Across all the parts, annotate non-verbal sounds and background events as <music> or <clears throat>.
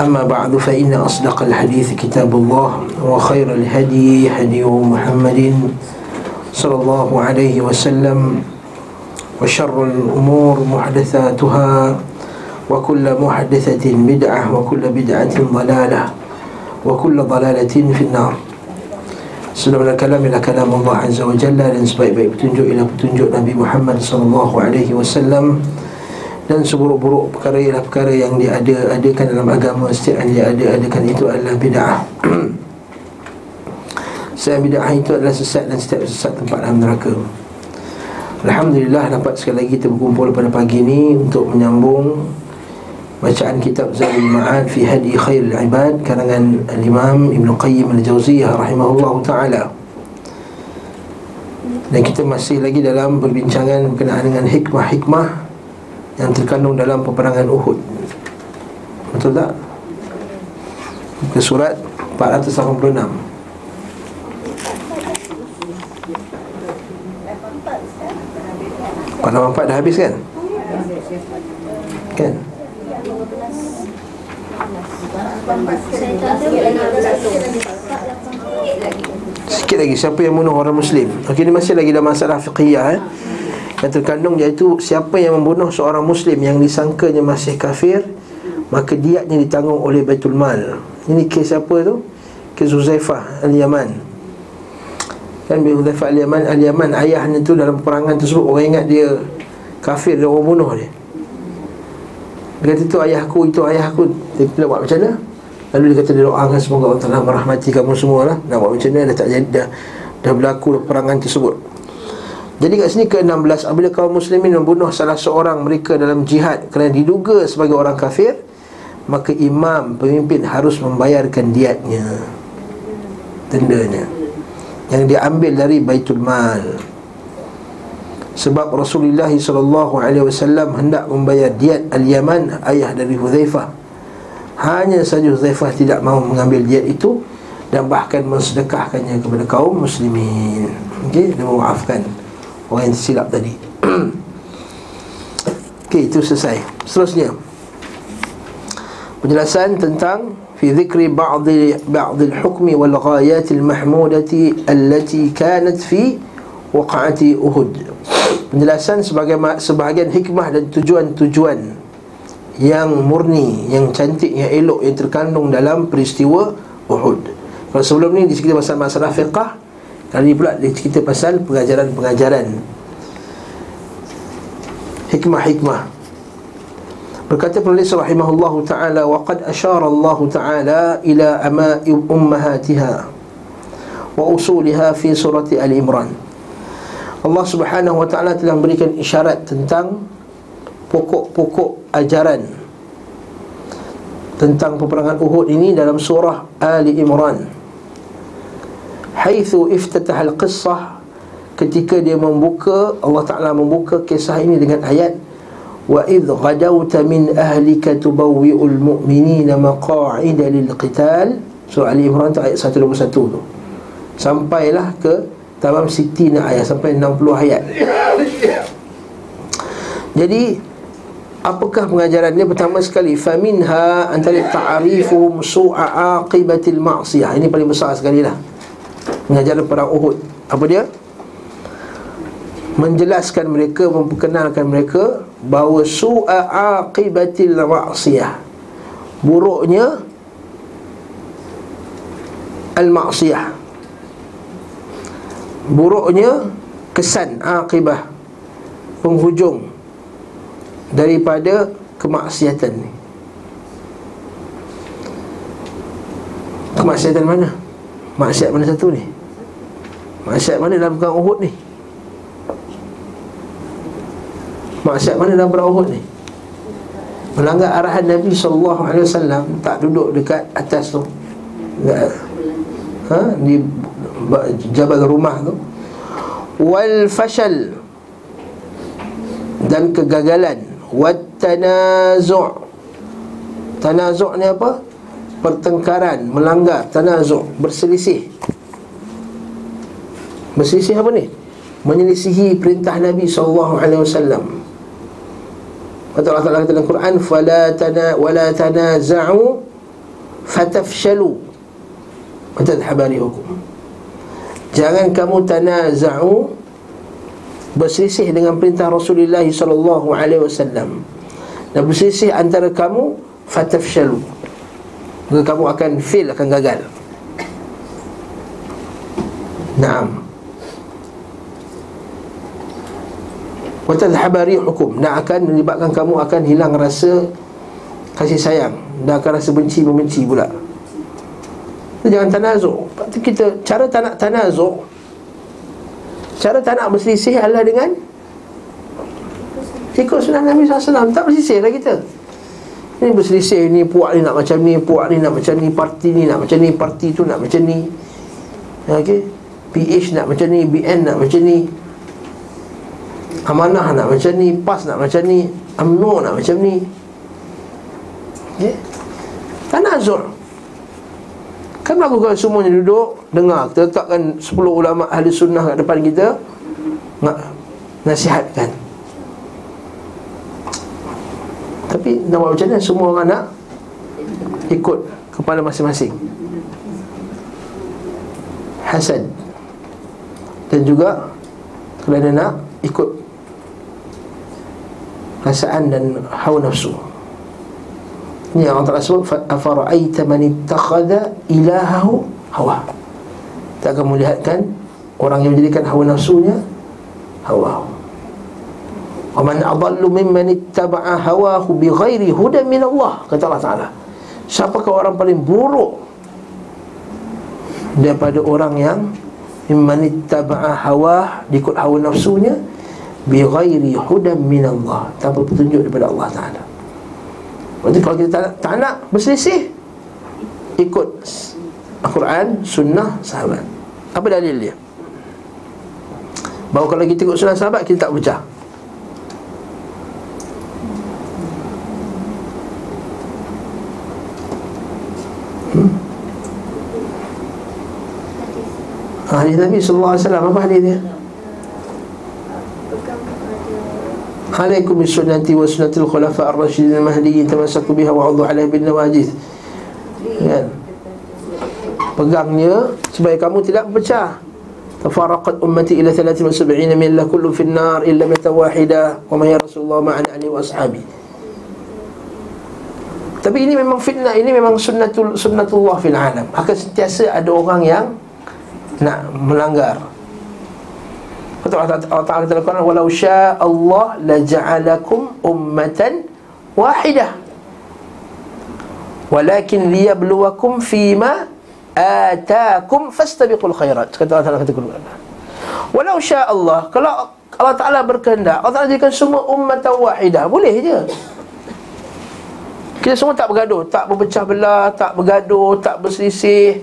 أما بعد فإن أصدق الحديث كتاب الله وخير الهدي هدي محمد صلى الله عليه وسلم وشر الأمور محدثاتها وكل محدثة بدعة وكل بدعة ضلالة وكل ضلالة في النار. Sebelum kalam ialah kalam Allah Azza wa Jalla Dan sebaik-baik petunjuk ialah petunjuk Nabi Muhammad Wasallam Dan seburuk-buruk perkara ialah perkara yang diada-adakan dalam agama Setiap yang diada-adakan itu adalah bid'ah <clears throat> Setiap bid'ah itu adalah sesat dan setiap sesat tempat dalam neraka Alhamdulillah dapat sekali lagi kita berkumpul pada pagi ini Untuk menyambung bacaan kitab Zadul Ma'ad fi Hadi Khairul Ibad karangan Al-Imam Ibn Qayyim Al-Jauziyah rahimahullah taala. Dan kita masih lagi dalam perbincangan berkenaan dengan hikmah-hikmah yang terkandung dalam peperangan Uhud. Betul tak? Ke surat 486. Kalau empat dah habis kan? Kan? Sikit lagi Siapa yang membunuh orang Muslim Okey ini masih lagi dalam masalah fiqhiyah eh? Yang terkandung iaitu Siapa yang membunuh seorang Muslim Yang disangkanya masih kafir Maka diatnya ditanggung oleh Baitul Mal. Ini kes apa tu? Kes Huzaifah Al-Yaman. Kan Huzaifah Al-Yaman Al-Yaman ayahnya tu dalam perangan tersebut Orang ingat dia kafir Dia orang bunuh dia. Dia kata itu ayahku, itu ayahku Dia nak buat macam mana? Lalu dia kata dia doakan semoga Allah Ta'ala merahmati kamu semua lah Nak buat macam mana? Dah tak jadi dah, dah berlaku perangan tersebut Jadi kat sini ke-16 Apabila kaum muslimin membunuh salah seorang mereka dalam jihad Kerana diduga sebagai orang kafir Maka imam, pemimpin harus membayarkan diatnya Tendanya Yang diambil dari Baitul Mal sebab Rasulullah wasallam hendak membayar diat Al-Yaman ayah dari Hudzaifah. Hanya saja Hudzaifah tidak mahu mengambil diat itu dan bahkan mensedekahkannya kepada kaum muslimin. Okey, dia memaafkan orang yang silap tadi. <clears throat> Okey, itu selesai. Seterusnya. Penjelasan tentang في ذكر بعض بعض الحكم والغايات المحمودة التي كانت في وقعة أهد penjelasan sebagai sebahagian hikmah dan tujuan-tujuan yang murni, yang cantik, yang elok yang terkandung dalam peristiwa Uhud. Kalau sebelum ni dicerita pasal masalah fiqah, kali ni pula dicerita pasal pengajaran-pengajaran hikmah-hikmah. Berkata penulis rahimahullahu taala wa qad asyara Allah taala ila ama'i ummahatiha wa usuliha fi surati al-Imran. Allah Subhanahu wa taala telah memberikan isyarat tentang pokok-pokok ajaran tentang peperangan Uhud ini dalam surah Ali Imran. Haitsu iftatah al-qissah ketika dia membuka Allah Taala membuka kisah ini dengan ayat wa idh ghadawta min ahlika tubawwi'ul mu'minina maqa'ida lil qital surah Ali Imran ayat 121 tu. Sampailah ke Tamam sitina ayat sampai 60 ayat Jadi Apakah pengajaran dia? Pertama sekali Faminha antara ta'arifuhum su'a aqibatil ma'siyah Ini paling besar sekali lah Pengajaran perang Uhud. Apa dia? Menjelaskan mereka, memperkenalkan mereka Bahawa su'a aqibatil ma'siyah. Buruknya Al-ma'siyah. Buruknya kesan akibah penghujung daripada kemaksiatan ni. Kemaksiatan mana? Maksiat mana satu ni maksiat mana dalam perang Uhud ni? Maksiat mana dalam perang Uhud ni? Melanggar arahan Nabi SAW Tak duduk dekat atas tu. Ha? Di jabal rumah tu. Wal fashal. Dan kegagalan. Wat tanazu' Tanazu' ni apa? Pertengkaran, melanggar, tanazu' Berselisih Berselisih apa ni? Menyelisihi perintah Nabi SAW Kata Allah Ta'ala dalam Quran Fala tana wala tanaza'u Fatafshalu Watadhabari hukum Jangan kamu tanaza'u Berselisih dengan perintah Rasulullah SAW Dan berselisih antara kamu Fatafshalu. Maka kamu akan fail, akan gagal. Naam Watadhabari hukum. Dan akan menyebabkan kamu akan hilang rasa Kasih sayang. Dan akan rasa benci membenci pula. Jangan tanazuk. Kita Cara tak nak tanazuk Cara tak nak berselisih adalah dengan Ikut sunnah Nabi SAW Tak berselisih lah kita. Ini berselisih ni Puak ni nak macam ni Puak ni nak macam ni Parti ni nak macam ni Parti tu nak macam ni. Okay PH nak macam ni BN nak macam ni Amanah nak macam ni PAS nak macam ni UMNO nak macam ni. Okay. Tanazul Kan kalau semuanya duduk Dengar Kita letakkan 10 ulama ahli sunnah kat depan kita nak Nasihatkan. Tapi nak buat macam mana? Semua orang nak Ikut Kepala masing-masing. Hasad Dan juga Kerana nak Ikut perasaan dan hawa nafsu. Ini yang Allah Ta'ala sebut afara'aita man ittakhadha ilahahu hawa. Tak akan melihatkan orang yang menjadikan hawa nafsunya hawa. Wa man adallu mimman ittaba'a hawahu bighairi hudan min Allah kata Allah Ta'ala. Siapakah orang paling buruk daripada orang yang mimman ittaba'a hawa ikut hawa nafsunya bi ghairi hudan min Allah tanpa petunjuk daripada Allah Taala. Berarti kalau kita tak, tak nak berselisih ikut Al-Quran, sunnah, sahabat. Apa dalil dia? Bahawa kalau kita ikut sunnah sahabat kita tak pecah. Hmm? Hadis Nabi sallallahu alaihi wasallam apa hadis dia? Alaikum bisunnati wa sunnatil khulafa ar-rasyidin al-mahdiyyin tamassaku biha wa 'adhu 'alaiha bin nawajid. Kan? Pegangnya supaya kamu tidak pecah. Tafarraqat ummati ila 73 millah kullu fi an-nar illa mata wahida wa ma ya Rasulullah ma'ana ali wa ashabi. Tapi ini memang fitnah, ini memang sunnatul sunnatullah fil alam. Akan sentiasa ada orang yang nak melanggar Kata Allah Ta'ala dalam Quran Walau sya Allah la ja'alakum ummatan wahidah. Walakin liyabluwakum fima atakum fastabiqul khairat. Kata Allah Ta'ala kata Quran. Walau sya Allah Kalau Allah Ta'ala berkehendak Allah Ta'ala jadikan semua ummatan wahidah Boleh je. Kita semua tak bergaduh Tak berpecah belah Tak bergaduh Tak berselisih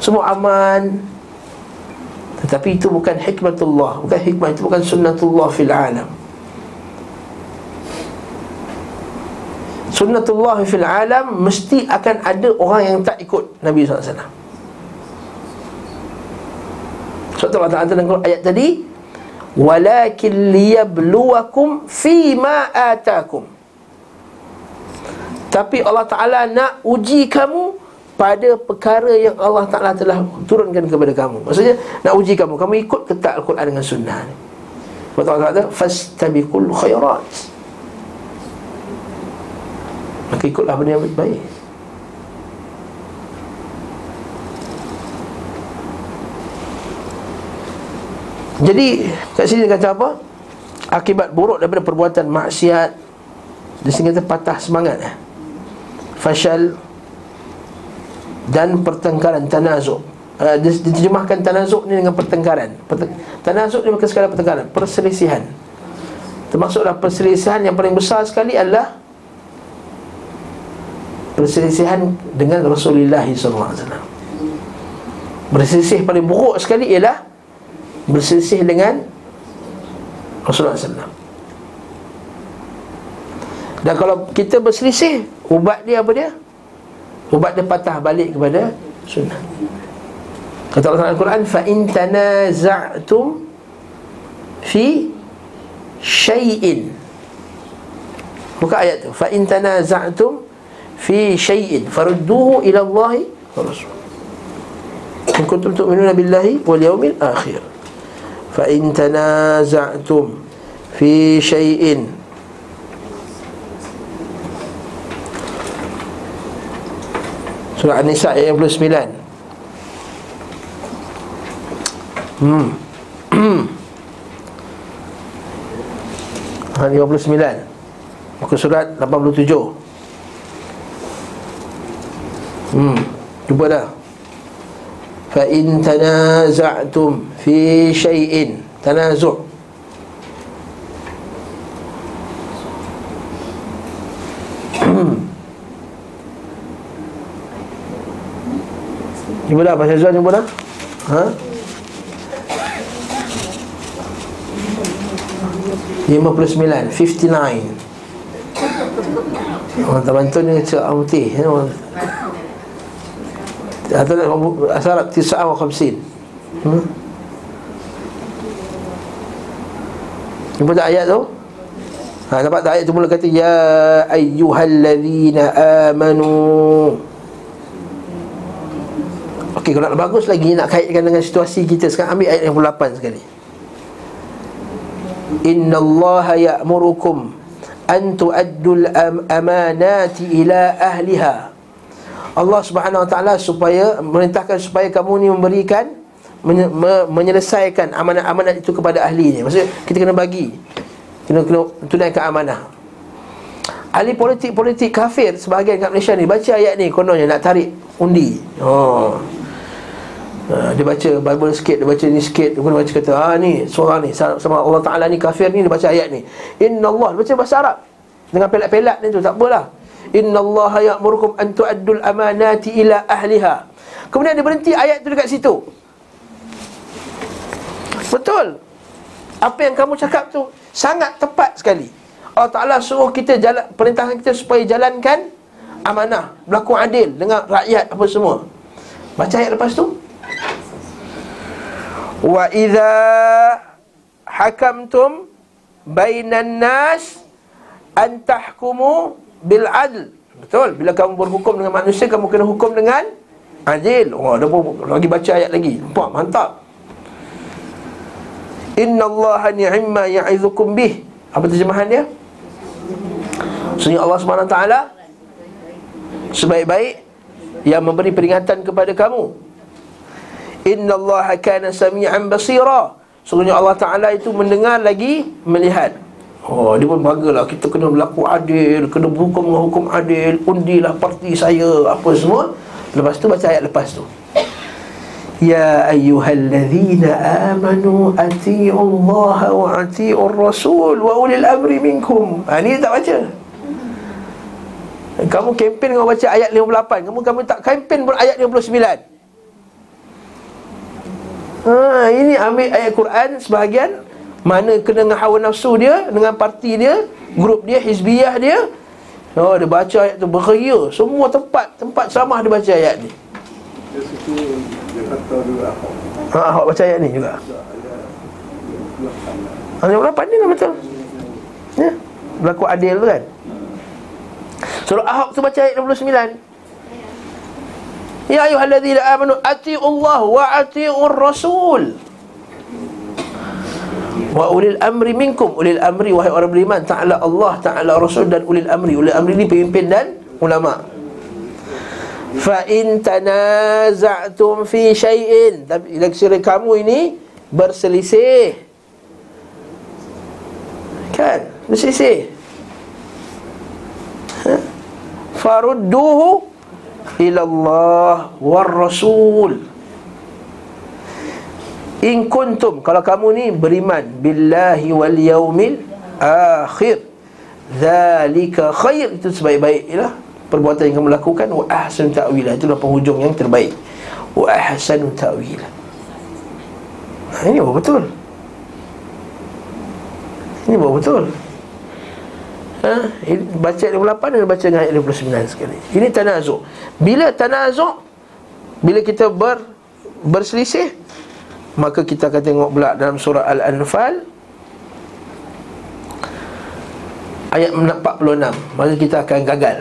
Semua aman tetapi itu bukan hikmatullah Bukan hikmah, itu bukan sunnatullah fil alam. Sunnatullah fil alam Mesti akan ada orang yang tak ikut Nabi SAW Sebab tu Allah Ta'ala ayat tadi Walakin liyabluwakum Fima atakum Tapi Allah Ta'ala nak uji kamu pada perkara yang Allah Ta'ala telah turunkan kepada kamu Maksudnya nak uji kamu Kamu ikut ketak Al-Quran dengan sunnah ni Allah Ta'ala kata Fastabikul khairat Maka ikutlah benda yang baik Jadi kat sini dia kata apa? Akibat buruk daripada perbuatan maksiat Dia sehingga patah semangat eh? Fashal dan pertengkaran tanazuk. Uh, diterjemahkan tanazuk ni dengan pertengkaran. Perteng- tanazuk ni bukan sekadar pertengkaran perselisihan. Termasuklah perselisihan yang paling besar sekali adalah Perselisihan dengan Rasulullah SAW Berselisih paling buruk sekali ialah Berselisih dengan Rasulullah SAW Dan kalau kita berselisih Ubat dia apa dia? Ubat dia patah balik kepada sunnah Kata Allah dalam Al-Quran فَإِن تَنَازَعْتُمْ فِي شَيْءٍ Buka ayat tu فَإِن تَنَازَعْتُمْ فِي شَيْءٍ فَرُدُّوهُ إِلَى اللَّهِ وَرَسُولِ إن كنتم تؤمنون بالله واليوم الآخر فإن تنازعتم في شيء Surah An-Nisa ayat 29 Hmm. <clears throat> Ha 59. Muka surat 87. Hmm. Cuba dah. Fa in tanaza'tum fi shay'in tanazu' Cuba dah Pasal Zuan cuba dah Ha? 59 59 Orang tak bantu ni putih Atau nak asal Tisa'ah wa khamsin hmm? Jumpa tak ayat tu? Ha, nampak tak ayat tu mula kata Ya ayyuhalladzina amanu Okey, kalau nak bagus lagi Nak kaitkan dengan situasi kita Sekarang ambil ayat yang 28 sekali Inna Allah ya'murukum an tu'addul amanati ila ahliha Allah Subhanahu wa taala supaya merintahkan supaya kamu ni memberikan menye, me, menyelesaikan amanat-amanat itu kepada ahlinya. Maksudnya kita kena bagi. Kena kena tunaikan amanah. Ahli politik-politik kafir sebahagian kat Malaysia ni baca ayat ni kononnya nak tarik undi. Oh. Ha, dia baca Bible sikit, dia baca ni sikit Dia baca kata, ah ni, surah ni Sama Allah Ta'ala ni kafir ni, dia baca ayat ni. Inna Allah, dia baca bahasa Arab. Dengan pelat-pelat ni tu, tak apalah. Inna Allah ya'murukum an tu'addul amanati ila ahliha. Kemudian dia berhenti ayat tu dekat situ. Betul. Apa yang kamu cakap tu Sangat tepat sekali. Allah Ta'ala suruh kita jalan Perintahkan kita supaya jalankan Amanah Berlaku adil dengan rakyat apa semua. Baca ayat lepas tu Wa idza hakamtum bainan nas an tahkumu bil adl. Betul. Bila kamu berhukum dengan manusia kamu kena hukum dengan adil. Oh, ada lagi baca ayat lagi. Nampak mantap. Inna Allah ni'ma ya'izukum bih. Apa terjemahan dia? Sesungguhnya Allah SWT Sebaik-baik Yang memberi peringatan kepada kamu Inna Allah kana sami'an basira. Sungguhnya Allah Ta'ala itu mendengar lagi Melihat. Oh, dia pun bagalah Kita kena berlaku adil Kena berhukum dengan hukum adil. Undilah parti saya Apa semua. Lepas tu baca ayat lepas tu. Ya ayyuhalladzina amanu ati'u Allah wa ati'u rasul wa ulil amri minkum. Ha, Ini tak baca. Kamu kempen dengan baca ayat 58 Kamu kamu tak kempen pun ayat 59 Ha, ini ambil ayat Quran sebahagian mana kena dengan hawa nafsu dia, dengan parti dia, grup dia, hizbiyah dia. Oh, dia baca ayat tu beria. Semua tempat, tempat sama dia baca ayat ni. Ha, awak baca ayat ni juga. Ayat berapa ni lah betul. Ya. Berlaku adil tu kan. Surah Ahok tu baca ayat 29. Ya ayuhalladzina amanu ati'u Allah wa ati'u Rasul. Wa ulil amri minkum. Ulil amri wahai orang beriman ta'ala Allah ta'ala Rasul dan ulil amri. Ulil amri ni pemimpin dan ulama. Fa in tanaza'tum fi syai'in. Tapi leksia kamu ini berselisih. Kan? Berselisih. Ha? farudduhu ilallah war rasul in kuntum kalau kamu ni beriman billahi wal yaumil akhir. Zalika khair. Itu sebaik-baik ialah perbuatan yang kamu lakukan. Wa ahsanu ta'wila. Itulah penghujung yang terbaik. Wa ahsanu ta'wila. Ha, ini betul? Ini betul ha, baca ayat 28 dan baca dengan ayat 29 sekali? Ini tanazuk. Bila tanazuk bila kita ber berselisih maka kita akan tengok pula dalam surah al-anfal ayat 46 maka kita akan gagal.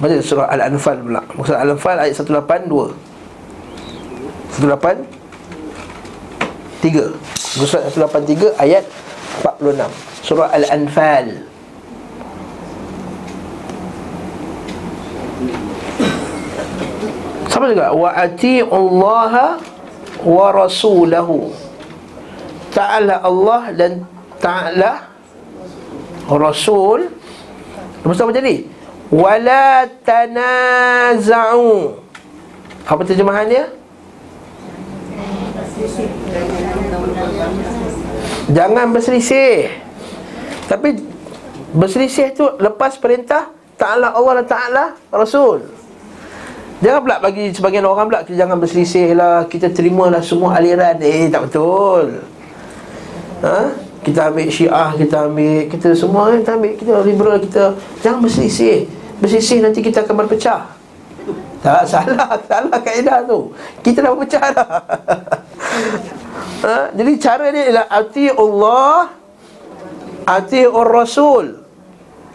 Baca surah al-anfal pula. Surah al-anfal ayat 182 183 surah 183 ayat 46 surah al-anfal sama juga? Wa ati'ullaha wa rasulahu. Ta'ala Allah dan ta'ala Rasul. Lepas apa jadi? Wala tanaza'u. Apa terjemahan dia? Jangan berselisih. Tapi Berselisih tu lepas perintah Ta'ala Allah dan Ta'ala Rasul Jangan pula bagi sebagian orang pula Kita jangan berselisih lah Kita terimalah semua aliran. Eh tak betul. Ha? kita ambil syiah, kita ambil Kita semua kita ambil, kita liberal kita Jangan bersisih Bersisih nanti kita akan berpecah. Tak, salah, <laughs> salah kaedah tu. Kita dah berpecah dah. <laughs> Ha? Jadi cara ni ialah Ati Allah Ati Rasul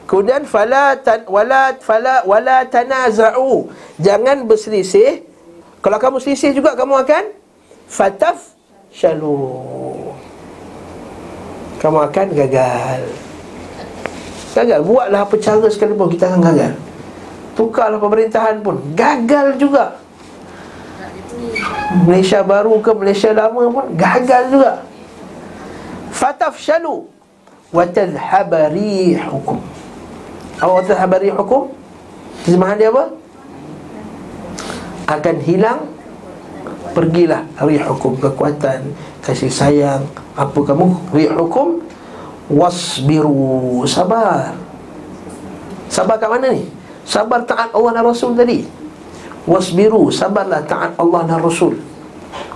Kemudian fala tan, wala fala wala tanaza'u. Jangan berselisih. Kalau kamu selisih juga kamu akan fataf syalu kamu akan gagal. Gagal. Buatlah apa cara sekalipun kita akan gagal. Tukarlah pemerintahan pun. Gagal juga. Malaysia baru ke Malaysia lama pun Gagal juga. Fataf syalu Watadhabari hukum Apa watadhabari hukum? Terjemahan dia apa? Akan hilang Pergilah hari hukum kekuatan Kasih sayang. Apa kamu? Ri hukum? Wasbiru Sabar. Sabar kat mana ni? Sabar taat Allah dan Rasul tadi. Wasbiru Sabarlah taat Allah dan Rasul.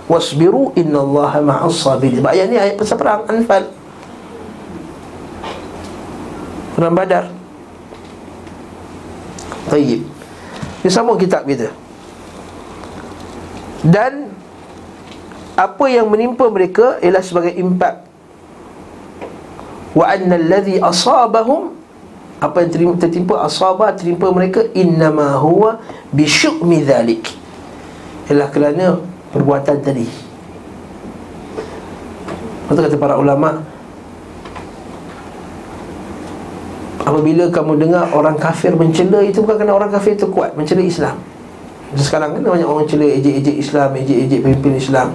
Wasbiru Inna Allah ma'as sabirin. Ayat ni ayat pasal perang Anfal. Perang badar Tayyib. Ini sama kitab kita. Dan apa yang menimpa mereka ialah sebagai impak. Wa anna alladhi asabahum apa yang tertimpa asaba tertimpa mereka innama huwa bi syu'mi dhalik. Ialah kerana perbuatan tadi. Betul kata para ulama Apabila kamu dengar orang kafir mencela Itu bukan kerana orang kafir itu kuat Mencela Islam Sekarang kan banyak orang mencela ejek-ejek Islam Ejek-ejek pemimpin Islam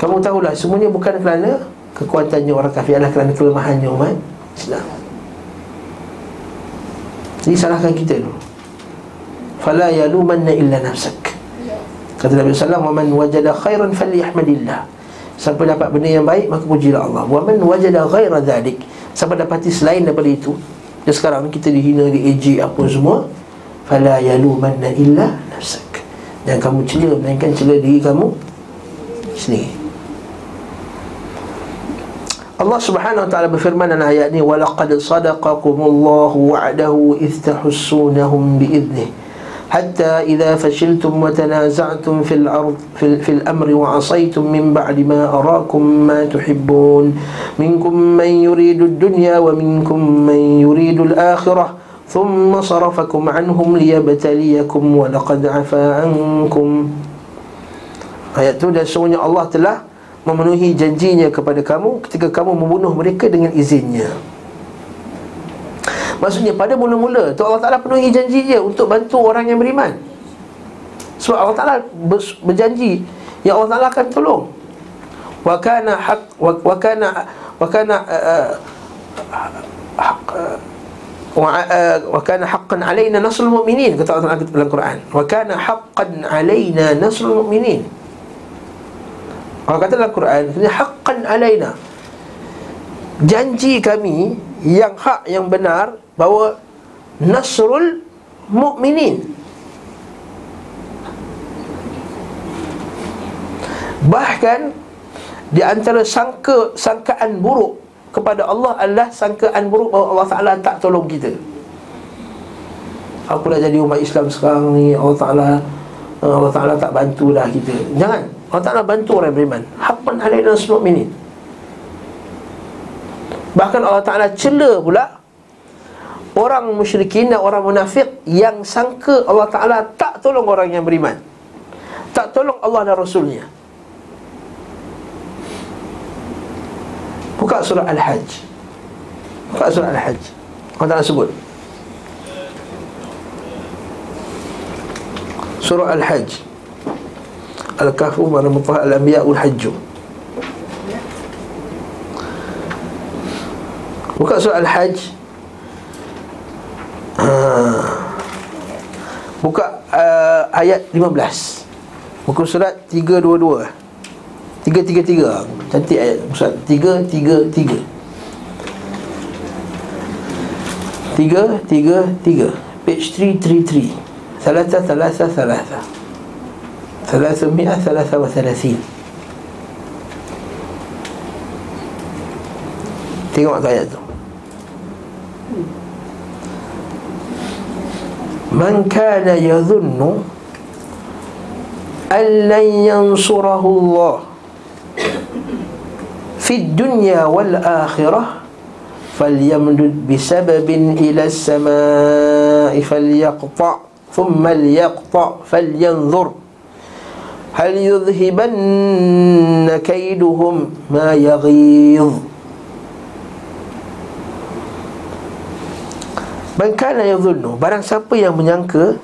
kamu tahulah semuanya bukan kerana kekuatannya orang kafir adalah kerana kelemahannya umat Islam. Jadi salahkan kita dulu. Fala yalumanna illa nafsak. Kata Nabi sallallahu alaihi wasallam, wajada khairan falyahmadillah." Siapa dapat benda yang baik maka pujilah Allah. Wa man wajada ghaira dhalik. Siapa dapati selain daripada itu, dan sekarang kita dihina, diejek apa semua, fala yalumanna illa nafsak. Dan kamu cela melainkan cela diri kamu sendiri. Allah Subhanahu wa taala berfirman dalam ayat ni walaqad sadaqakumullahu wa'dahu idh tahussunahum bi'idnih hatta idza fashiltum wa tanaza'tum fil ard fil, fil amri wa 'asaytum min ba'di ma arakum ma tuhibbun minkum man yuridu ad-dunya wa minkum man yuridu al-akhirah ثم صرفكم عنهم ليبتليكم ولقد عفا عنكم Ayat tu dan sesungguhnya Allah telah memenuhi janjinya kepada kamu ketika kamu membunuh mereka dengan izinnya Maksudnya pada mula-mula tu Allah Ta'ala penuhi janji dia untuk bantu orang yang beriman. Sebab Allah Ta'ala berjanji Yang Allah Ta'ala akan tolong. Wa kana haq Wa kana Wa kana uh, Haq uh, Wa kana haqqan alaina nasrul mu'minin Kata Allah Ta'ala dalam Quran. Wa kana haqqan alaina nasrul mu'minin. Allah kata dalam Quran Haqqan alaina. Janji kami Yang hak yang benar Bahawa nasrul mu'minin Bahkan di antara sangka sangkaan buruk kepada Allah adalah sangkaan buruk bahawa Allah Taala tak tolong kita. Aku dah jadi umat Islam sekarang ni Allah Taala Allah Taala tak bantulah kita. Jangan. Allah Taala bantu orang beriman. Haqqan alaina mukminin. Bahkan Allah Taala cela pula orang musyrikin dan orang munafik yang sangka Allah Taala tak tolong orang yang beriman. Tak tolong Allah dan Rasulnya. Buka surah Al-Hajj Buka surah Al-Hajj Allah Ta'ala sebut Surah Al-Hajj Al-Kahfu Mana Mutah Al-Anbiya Ul-Hajju Buka surah Al-Hajj ha. Buka uh, ayat 15 Buku surat 322 Tiga, tiga, tiga. Cantik ayat Ustaz Tiga, tiga, tiga. Tiga, tiga, tiga. Page 333 Salasa, salasa, salasa. Salasa mi'ah, salasa wa salasin. Tengok ayat tu Man kana yadhunnu An lan yansurahullah Allah في الدنيا والآخرة فليمدد بسبب إلى السماء فليقطع ثم ليقطع فلينظر. هل يذهبن كيدهم ما يغيظ؟ Man kana yadhunnu Barang siapa yang menyangka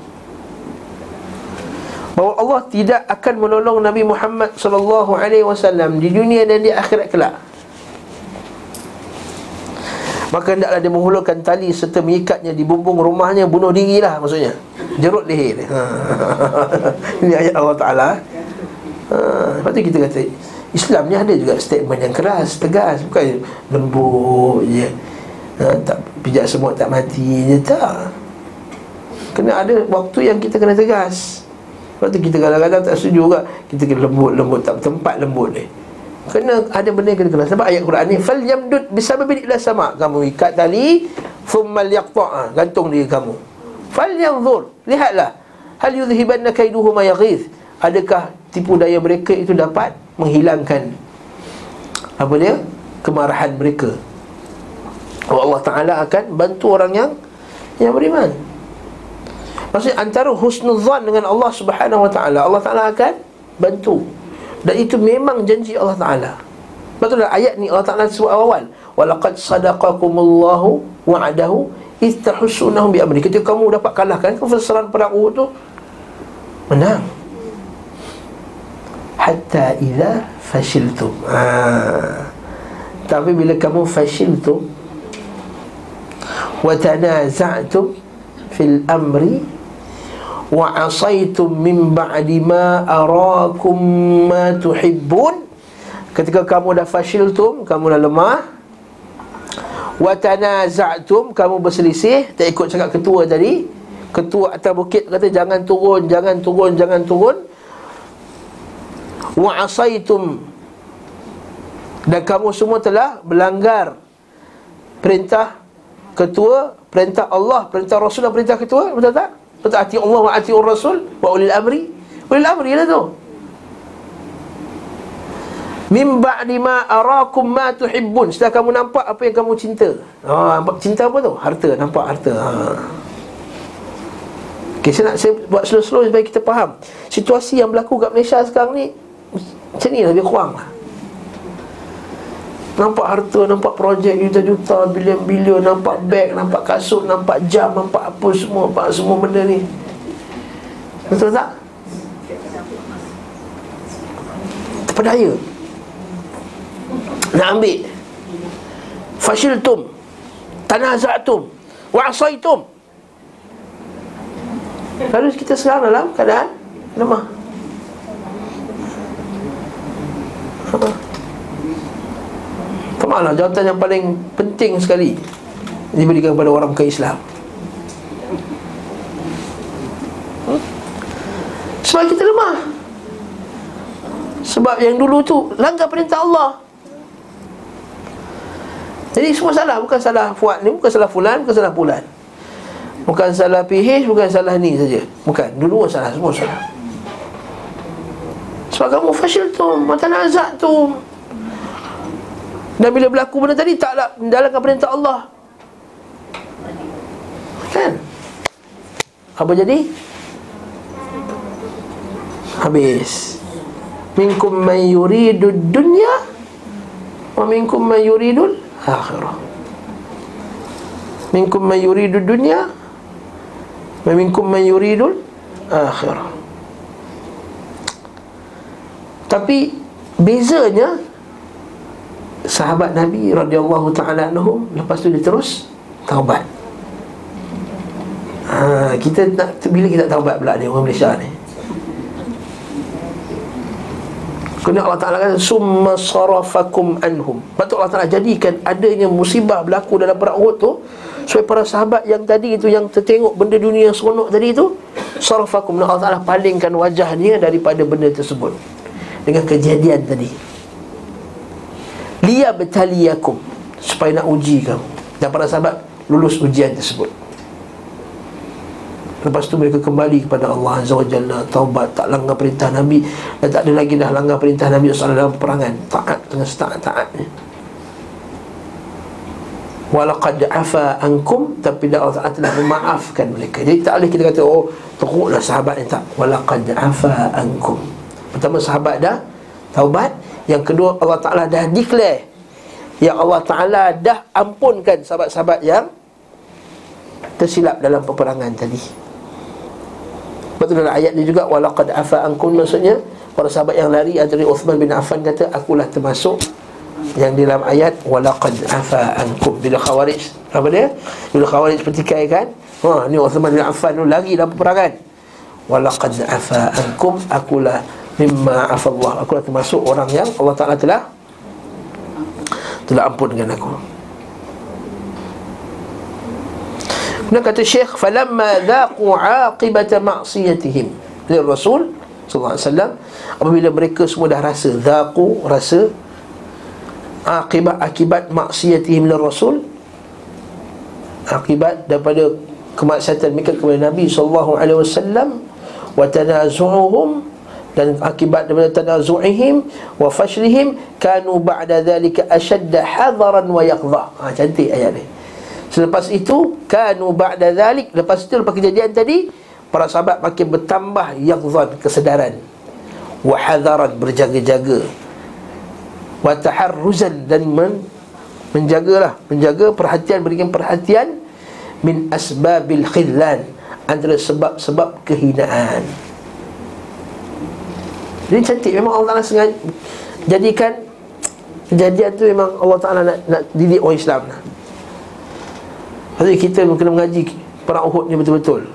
bahawa Allah tidak akan menolong Nabi Muhammad sallallahu alaihi wasallam di dunia dan di akhirat kelak. Maka hendaklah dia menghulurkan tali serta mengikatnya di bumbung rumahnya bunuh diri lah maksudnya. Jerut leher. Ha. <laughs> Ini ayat Allah Taala. Ha, lepas tu kita kata Islam ni ada juga statement yang keras, tegas, bukan lembut je. Ha, tak pijak semut tak mati je tak. Kena ada waktu yang kita kena tegas. Lepas tu kita kadang-kadang tak setuju juga. Kita kena lembut-lembut tak tempat lembut ni. Kena ada benda yang kena kena Sebab ayat Quran ni Fal yamdud bisababin ila sama. Kamu ikat tali Thummal yaqta'a Gantung diri kamu. Fal yanzur Lihatlah. Hal yudhibanna kaiduhu ma yaghiz Adakah tipu daya mereka itu dapat Menghilangkan Apa dia? Kemarahan mereka Allah Ta'ala akan bantu orang yang Yang beriman Maksudnya antara husnuzan dengan Allah Subhanahu Wa Taala, Allah Taala akan bantu. Dan itu memang janji Allah Taala. Betul tak ayat ni Allah Taala sebut awal, walaqad sadaqakumullahu wa'adahu istahsunahum bi amri. Ketika kamu dapat kalahkan kefasaran perang Uhud tu menang. Hatta idza fashiltum. Ha. Tapi bila kamu fashiltum wa tanaza'tum fil amri wa asaitum min ba'di ma arakum ma tuhibbun ketika kamu dah fashiltum kamu dah lemah. tanaza'tum kamu berselisih. Tak ikut cakap ketua tadi. Ketua atas bukit kata jangan turun jangan turun jangan turun. wa asaitum dan kamu semua telah melanggar perintah ketua perintah Allah perintah Rasul dan perintah ketua betul tak Betul ati Allah wa ati Rasul wa ulil amri. Ulil amri lah tu. Min ba'di ma arakum ma tuhibbun. Setelah kamu nampak apa yang kamu cinta. Ha, cinta apa tu? Harta, nampak harta. Ha. Okay, saya nak saya buat slow-slow supaya kita faham. Situasi yang berlaku kat Malaysia sekarang ni macam ni lebih kurang lah. Nampak harta, nampak projek juta-juta, bilion-bilion Nampak beg, nampak kasut, nampak jam, nampak apa semua Nampak semua benda ni. Betul tak? Terpedaya. Nak ambil. Fashiltum. Tanaza'tum Wa'asaitum Lalu kita sekarang dalam keadaan Lemah. Apa? Kemana? jawatan yang paling penting sekali Diberikan kepada orang ke Islam. Hmm? Sebab kita lemah. Sebab yang dulu tu Langgar perintah Allah. Jadi semua salah. Bukan salah Fuad ni Bukan salah Fulan Bukan salah Pulan. Bukan salah PH Bukan salah ni saja. Bukan. Dulu salah Semua salah. Sebab kamu fashil tu Mata nazak tu dan bila berlaku benda tadi Taklah Dalamkan perintah Allah. Kan? Apa jadi? Habis. Minkum man yuridu dunya Wa minkum man yuridul akhirah. Minkum man yuridu dunya Wa minkum man yuridul akhirah. Tapi Bezanya Sahabat Nabi radhiyallahu taala anhum lepas tu dia terus taubat. Ha, kita nak bila kita taubat pula ni orang Malaysia ni. Kerana Allah Ta'ala kata Summa sarafakum anhum Patut Allah Ta'ala jadikan adanya musibah berlaku dalam perang Uhud tu Supaya para sahabat yang tadi itu Yang tertengok benda dunia yang seronok tadi itu Sarafakum Allah Ta'ala palingkan wajah dia daripada benda tersebut Dengan kejadian tadi Liya betaliyakum Supaya nak uji kamu Dan para sahabat lulus ujian tersebut. Lepas tu mereka kembali kepada Allah Azza wa Jalla Taubat, tak langgar perintah Nabi. Dan tak ada lagi dah langgar perintah Nabi SAW dalam perangan. Taat dengan setaat-taatnya Walaqad afa ankum Tapi Allah Ta'ala telah memaafkan mereka. Jadi tak boleh kita kata Oh teruklah sahabat ni tak. Walaqad afa ankum. Pertama sahabat dah Taubat Yang kedua Allah Ta'ala dah declare. Yang Allah Ta'ala dah ampunkan Sahabat-sahabat yang Tersilap dalam peperangan tadi. Tu dalam ayat ni juga Walaqad afa ankum maksudnya Para sahabat yang lari Antara Uthman bin Affan kata Akulah termasuk Yang di dalam ayat Walaqad afa ankum. Bila khawarij Apa dia? Bila khawarij pertikai kan Ha, ni Uthman bin Affan tu lari dalam peperangan. Walaqad afa ankum Akulah mimma afallah. Akulah termasuk orang yang Allah Ta'ala telah Telah ampun dengan aku. Kemudian kata Syekh falamma dhaqu aqibata ma'siyatihim. Li Rasul sallallahu alaihi wasallam apabila mereka semua dah rasa dhaqu rasa akibat akibat maksiatihim li Rasul akibat daripada kemaksiatan mereka kepada Nabi sallallahu alaihi wasallam wa tanazu'uhum dan akibat daripada tanazu'ihim wa fashlihim kanu ba'da dhalika ashadda hadaran wa yaqdha. Ha cantik ayat ni. Selepas itu kanu ba'da zalik lepas itu lepas kejadian tadi para sahabat makin bertambah yaqzan kesedaran. Wa hadaran berjaga-jaga. Wa taharruzan dan men, menjagalah menjaga perhatian berikan perhatian min asbabil khillan antara sebab-sebab kehinaan jadi cantik. Memang Allah Ta'ala sengaja jadikan kejadian tu memang Allah Ta'ala nak, nak didik orang Islam. Maksudnya kita kena mengaji perang Uhud ni betul-betul.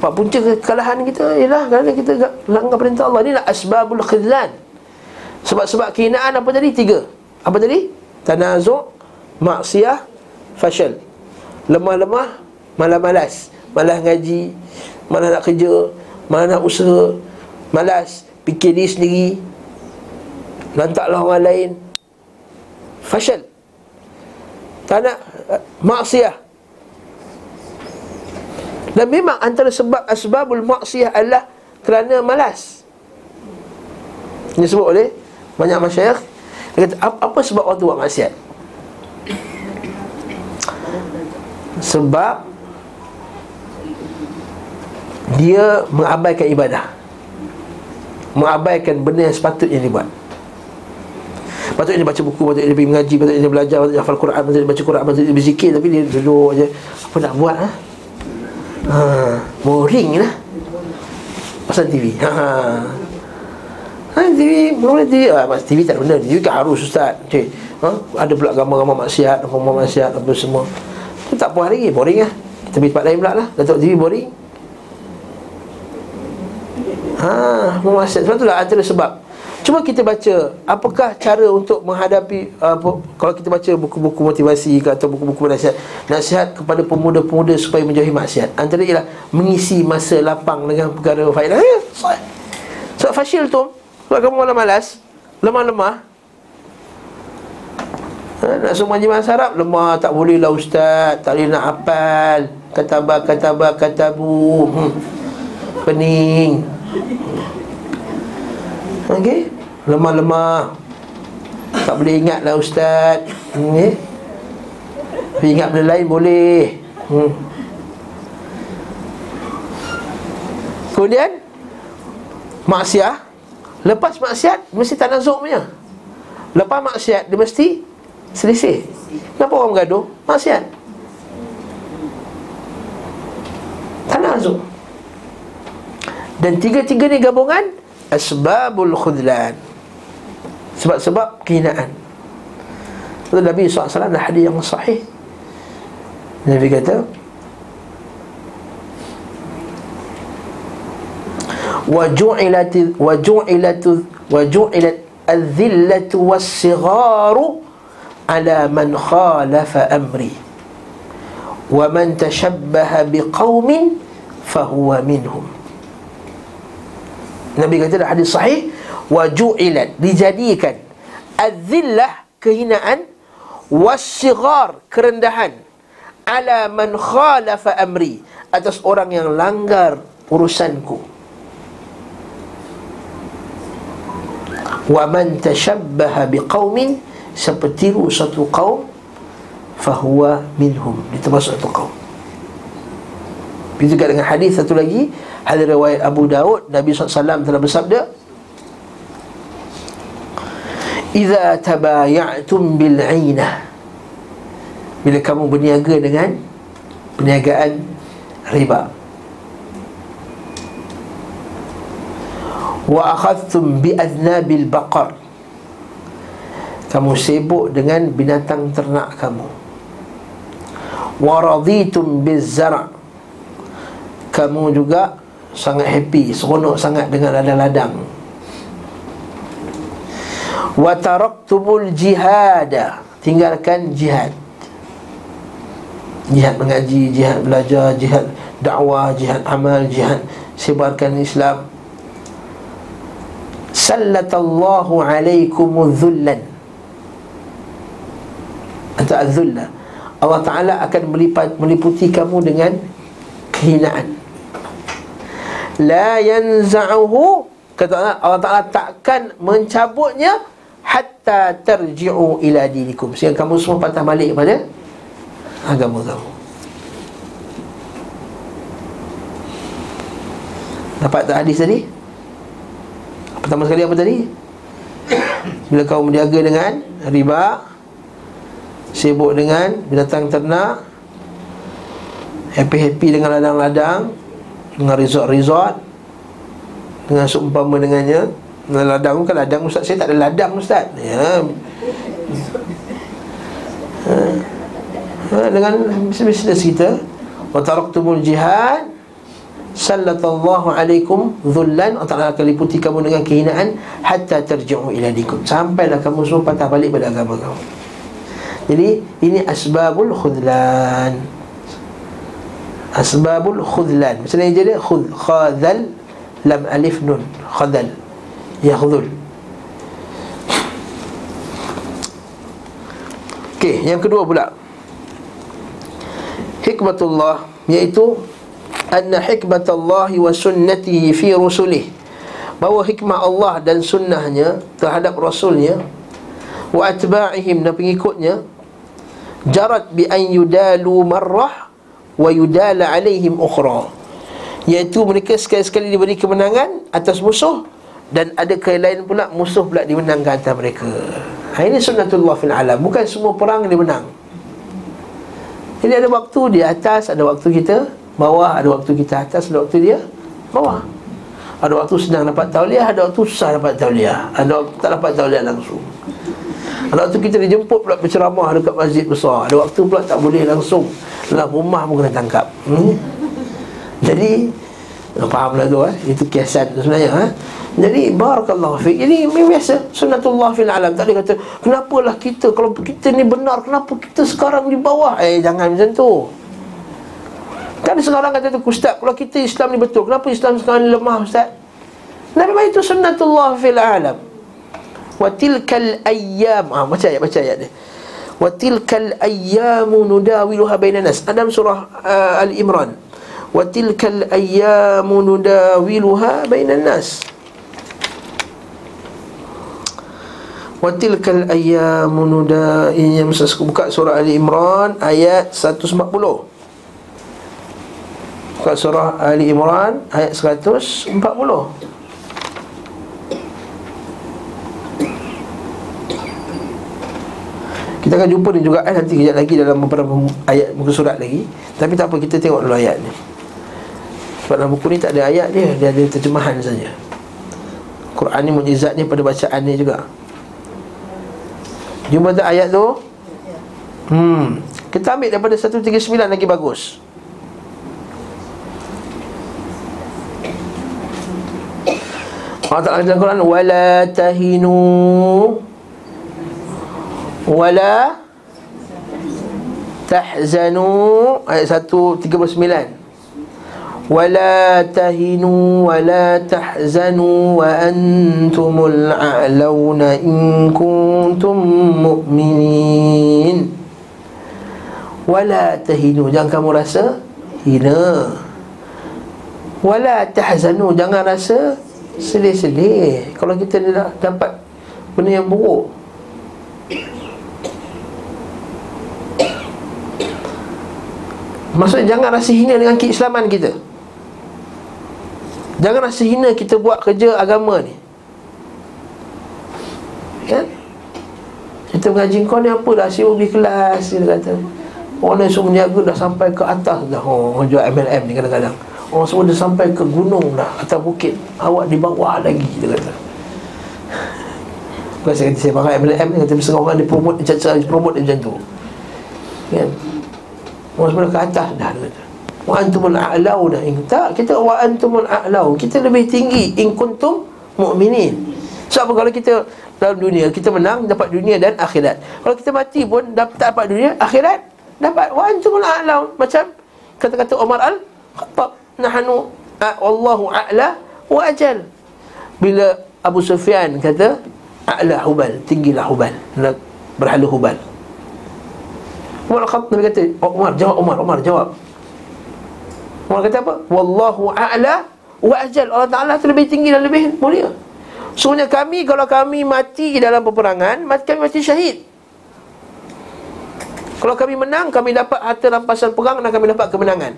Pak punca kekalahan kita ialah kerana kita langgar perintah Allah. Ini asbabul khidlan. Sebab-sebab kehinaan apa tadi? Tiga. Apa tadi? Tanazuk, maksiyah, fashal. Lemah-lemah, malas-malas Malas. Ngaji, malas nak kerja Malas nak usaha Malas, fikir diri sendiri. Lantaklah orang lain. Fashal. Tak nak. Maksiat dan memang antara sebab asbabul maksiat adalah kerana malas. Ini sebut oleh banyak masyarakat dia kata apa sebab orang tu buat maksiat? Sebab dia mengabaikan ibadah mengabaikan benda yang sepatutnya dibuat. Patutnya dia baca buku, patutnya dia pergi mengaji, patutnya dia belajar, patutnya dia hafal Quran, patutnya dia baca Quran, patutnya dia berzikir Tapi dia duduk aja Apa nak buat ha? ha boring lah. Pasal TV ha, ha. ha TV, boleh TV ah, TV tak ada benda, TV kan harus Ustaz. Cik, ha? Ada pula gambar-gambar maksiat, gambar maksiat, apa semua. Tak puas lagi, boring lah. Kita pergi tempat lain pula lah, tengok TV boring Ha, maksiat Sebab itulah antara sebab. Cuba kita baca Apakah cara untuk menghadapi apa, Kalau kita baca buku-buku motivasi Atau buku-buku nasihat Nasihat kepada pemuda-pemuda Supaya menjauhi maksiat? Antara ialah Mengisi masa lapang Dengan perkara faedah. Ya, Sebab fasyil tu Sebab kamu malam malas Lemah-lemah. Ha, Nak suruh majlis Arab Lemah tak boleh lah ustaz Tak boleh nak hafal. Katabah, katabah, katabu hmm. Pening Okey. Lemah-lemah Tak boleh ingat lah Ustaz. Okay. Tapi ingat benda lain boleh. Hmm. Kemudian Maksiat. Lepas maksiat Mesti tak nazuk punya. Lepas maksiat Dia mesti Selisih. Kenapa orang bergaduh? Maksiat. Tak nazuk Dan tiga-tiga ni gabungan Asbabul khudlan sebab-sebab kehinaan Kata Nabi SAW ada hadis yang sahih Nabi kata وجعلت وجعلت وجعلت الذلة والصغار على من خالف أمري ومن تشبه بقوم فهو منهم Nabi kata hadis sahih waju'ilat dijadikan azillah kehinaan wasighar kerendahan ala man khalafa amri atas orang yang langgar urusanku. Wa man tashabbaha biqaumin seperti satu kaum fahuwa minhum. Itu termasuk satu kaum Begitu juga dengan hadis satu lagi Hadis riwayat Abu Daud Nabi SAW telah bersabda Iza tabaya'tum bil'inah Bila kamu berniaga dengan Perniagaan riba. Wa akhadtum bi'adnabil baqar. Kamu sibuk dengan binatang ternak kamu. Wa raditum bizzara' Kamu juga sangat happy, seronok sangat dengan ladang-ladang. Wa taraktumul jihad tinggalkan jihad. Jihad mengaji jihad belajar jihad dakwah jihad amal jihad sebarkan Islam. Sallatallahu alaikum dhullan. Atau az-zulla Allah Ta'ala akan melipat, meliputi kamu dengan kehinaan La yanza'uhu. Kata Allah, Allah Ta'ala takkan mencabutnya hatta tarji'u ila dinikum. Sehingga kamu semua patah balik kepada agama kamu. Dapat tak hadis tadi? Pertama sekali apa tadi? Bila kau menjaga dengan riba sibuk dengan binatang ternak happy-happy dengan ladang-ladang dengan resort-resort. Dengan seumpama dengannya. Ladang kan ladang ustaz. Saya tak ada ladang ustaz. Ya. Ha. ha dengan bisnes kita wa taraktumul jihad. Sallallahu alaikum dhullan. Allah Ta'ala akan liputi kamu dengan kehinaan. Hatta terji'u ila dikum. Sampailah kamu semua patah balik pada agama kamu. Jadi ini asbabul khudlan asbabul khudlan. Macam mana dia khud khadhal lam alif nun. Khadhal. Yahudul Okey, yang kedua pula. Hikmatullah Iaitu Anna hikmatullah wa sunnatihi fi rusulih Bahawa hikmah Allah dan sunnahnya Terhadap Rasulnya Wa atba'ihim dan pengikutnya Jarat bi an yudalu marrah Wa yudala alaihim ukhra. Iaitu mereka sekali-sekali diberi kemenangan Atas musuh dan ada kain lain pula musuh pula dimenangkan atas mereka. Ha, ini sunnatullah fil alam. Bukan semua perang dia menang. Jadi ada waktu di atas ada waktu kita bawah ada waktu kita atas ada waktu dia bawah. Ada waktu senang dapat tauliah ada waktu susah dapat tauliah. Ada waktu tak dapat tauliah langsung ada waktu kita dijemput pula berceramah dekat masjid besar ada waktu pula tak boleh langsung dalam rumah pun kena tangkap hmm? jadi Faham lah tu eh? Itu kiasan sebenarnya eh? Jadi barakallahu fiik. Jadi biasa sunnatullah fil alam. Tak ada kata kenapalah kita kalau kita ni benar kenapa kita sekarang di bawah? Eh jangan macam tu. Kan sekarang kata tu ustaz kalau kita Islam ni betul kenapa Islam sekarang ni lemah ustaz? Nabi itu sunnatullah fil alam. Wa tilkal ayyam. Ah baca ayat baca ayat dia. Wa tilkal ayyamu nudawiluha bainan nas. Adam surah uh, Al-Imran wa tilkal ayyamu nudawiluha bainan nas wa tilkal ayyamu nuda ini yang saya buka surah Ali Imran ayat 140 buka surah Ali Imran ayat 140 Kita akan jumpa ni juga eh, nanti kejap lagi dalam beberapa ayat muka surat lagi. Tapi tak apa kita tengok dulu ayat ni. Sebab dalam buku ni tak ada ayat dia Dia ada terjemahan saja Quran ni mujizatnya pada bacaan ni juga Jumpa tak ayat tu? Hmm Kita ambil daripada 139 lagi bagus Allah Ta'ala Quran Wala tahinu wala tahzanu ayat 139 wala tahinu wala tahzanu wa antumul a'launa in kuntum mu'minin. Wala tahinu jangan kamu rasa hina. Wala tahzanu jangan rasa sedih-sedih kalau kita dah dapat benda yang buruk Maksudnya jangan rasa hina dengan keislaman kita. Jangan rasa hina kita buat kerja agama ni. Kan? Kita mengaji kau ni apa dah? Sibuk pergi kelas Dia kata. Orang yang suruh menjaga dah sampai ke atas dah. Oh, jual MLM ni kadang-kadang. Orang semua dah sampai ke gunung dah Atas bukit. Awak di bawah lagi Dia kata. Bukan saya kata saya pakai MLM ni Kata orang dia promote Dia promote dia macam tu. Kan Orang semua dah ke atas dah kata wa antumul a'launa in tak kita wa antumul a'lau. Kita lebih tinggi in kuntum mukminin sebab kalau kita dalam dunia kita menang dapat dunia dan akhirat. Kalau kita mati pun dapat dapat dunia akhirat dapat. Wa antumul a'lau. Macam kata-kata Umar al Khattab nahnu wallahu a'la wa ajal. Bila Abu Sufyan kata a'la hubal. Tinggilah hubal. Berhala hubal Umar Khattab kata Umar jawab Umar Umar jawab Orang kata apa? Wallahu a'la wa ajal. Allah Taala lebih tinggi dan lebih mulia. Sebenarnya kami kalau kami mati dalam peperangan, mati kami mati syahid. Kalau kami menang, kami dapat harta rampasan perang dan kami dapat kemenangan.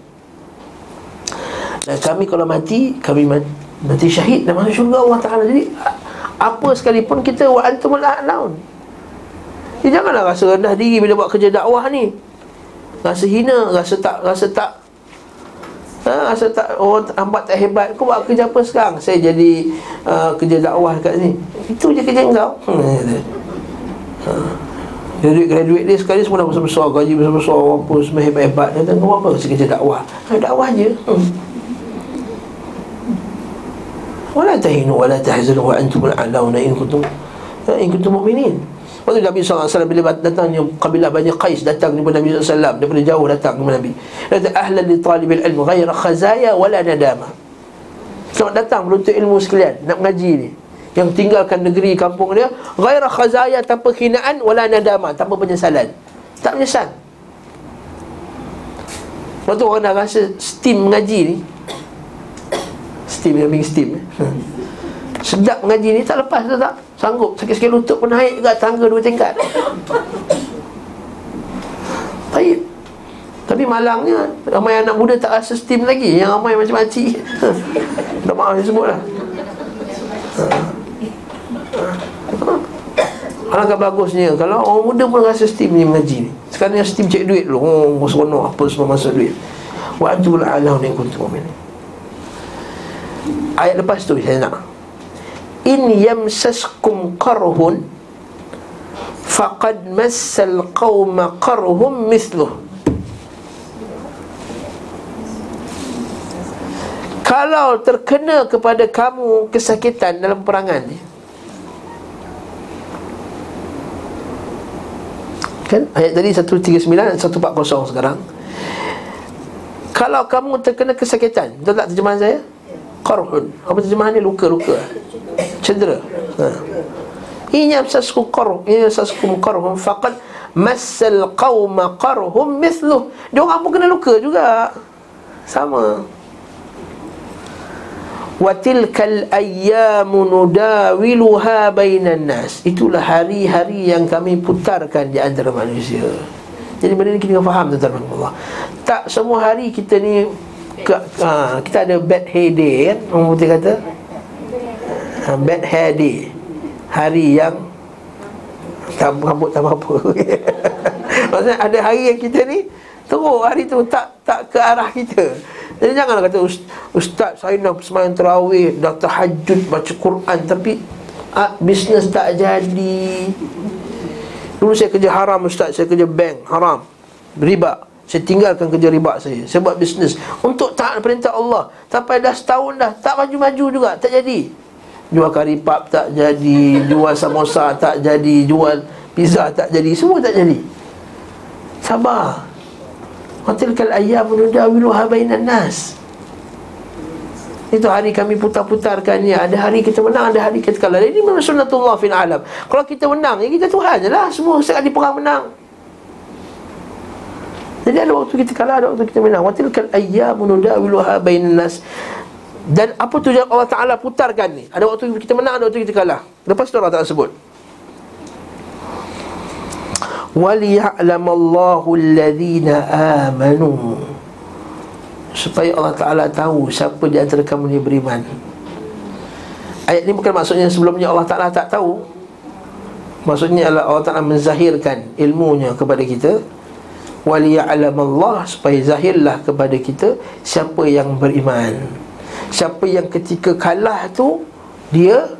Dan kami kalau mati, kami mati syahid dan masuk syurga Allah Taala. Jadi apa sekalipun kita wa antumul a'laun. Jadi janganlah rasa rendah diri bila buat kerja dakwah ni. Rasa hina, rasa tak rasa tak Ha, asal tak orang nampak tak hebat Kau buat kerja apa sekarang? Saya jadi uh, kerja dakwah kat sini Itu je kerja kau hmm, ha. Graduate, dia sekali semua dah besar-besar Gaji besar-besar Apa semua hebat-hebat Dia kau apa? Saya kerja dakwah ha, Dakwah je hmm. Wala tahinu wala tahzanu wa antum al'alauna in kuntum in kuntum Waktu Nabi SAW bila datangnya kabilah Bani Qais datang kepada Nabi SAW daripada jauh datang kepada Nabi. Kata ahlan li talibil ilmu ghaira khazaya wala nadama. Selamat datang menuntut ilmu sekalian nak mengaji ni. Yang tinggalkan negeri kampung dia ghaira khazaya tanpa hinaan wala nadama tanpa penyesalan. Tak menyesal. Waktu orang dah rasa steam mengaji ni Steam yang steam eh? <laughs> Sedap mengaji ni tak lepas tu tak? Sanggup. Sikit-sikit lutut pun naik juga Tangga dua tingkat. Baik. Tapi malangnya Ramai anak muda tak rasa steam lagi. Yang ramai macam makcik <laughs> Dah maaf dia sebut lah Alangkah bagusnya Kalau orang muda pun rasa steam ni mengaji ni. Sekarang yang steam cek duit dulu Oh seronok apa semua masuk duit. Wa antul alam ni kuntum Ayat lepas tu saya nak in yamsaskum qarhun faqad massal qauma qarhum mithluh. Kalau terkena kepada kamu kesakitan dalam perangan ni Kan? Ayat tadi 139 dan 140 sekarang. Kalau kamu terkena kesakitan Betul tak terjemahan saya? Qarhun. Apa terjemahan ni? Luka-luka Cedera. Ha. Ini yamsasku qarhun Ini yamsasku qarhun Faqad Masal qawma qarhum mithluh Dia orang pun kena luka juga? Sama. Watilkal ayyamu nudawiluha bainan nas. Itulah hari-hari yang kami putarkan di antara manusia. Jadi benda ni kita kena faham tuan-tuan Allah Tak semua hari kita ni ke, ha, Kita ada bad hair day kan? Orang putih kata Bad hair day Hari yang Tak rambut tak apa-apa. <laughs> Maksudnya ada hari yang kita ni Teruk hari tu tak tak ke arah kita. Jadi janganlah kata Ustaz saya nak semayang terawih Dah tahajud baca Quran Tapi ah, Bisnes tak jadi. Dulu saya kerja haram Ustaz Saya kerja bank haram Riba. Saya tinggalkan kerja riba saya Saya buat bisnes. Untuk taat perintah Allah Sampai dah setahun dah Tak maju-maju juga Tak jadi Jual kari pap tak jadi Jual samosa tak jadi Jual pizza tak jadi Semua tak jadi. Sabar. Watilkal ayam nudawiluha bainan nas. Itu hari kami putar-putarkan ya. Ada hari kita menang, ada hari kita kalah. Ini memang sunnatullah fil alam. Kalau kita menang, ya kita Tuhan je lah. Semua sekali perang menang. Jadi ada waktu kita kalah, ada waktu kita menang. Watilkal ayyamu nudawiluha bainan nas Dan apa tujuan Allah Ta'ala putarkan ni Ada waktu kita menang, ada waktu kita kalah Lepas tu Allah Ta'ala sebut وَلِيَعْلَمَ اللَّهُ الَّذِينَ آمَنُوا Supaya Allah Ta'ala tahu Siapa di antara kamu ni beriman Ayat ni bukan maksudnya Sebelumnya Allah Ta'ala tak tahu Maksudnya adalah Allah Ta'ala menzahirkan Ilmunya kepada kita وَلِيَعْلَمَ اللَّهُ Supaya zahirlah kepada kita Siapa yang beriman Siapa yang ketika kalah tu Dia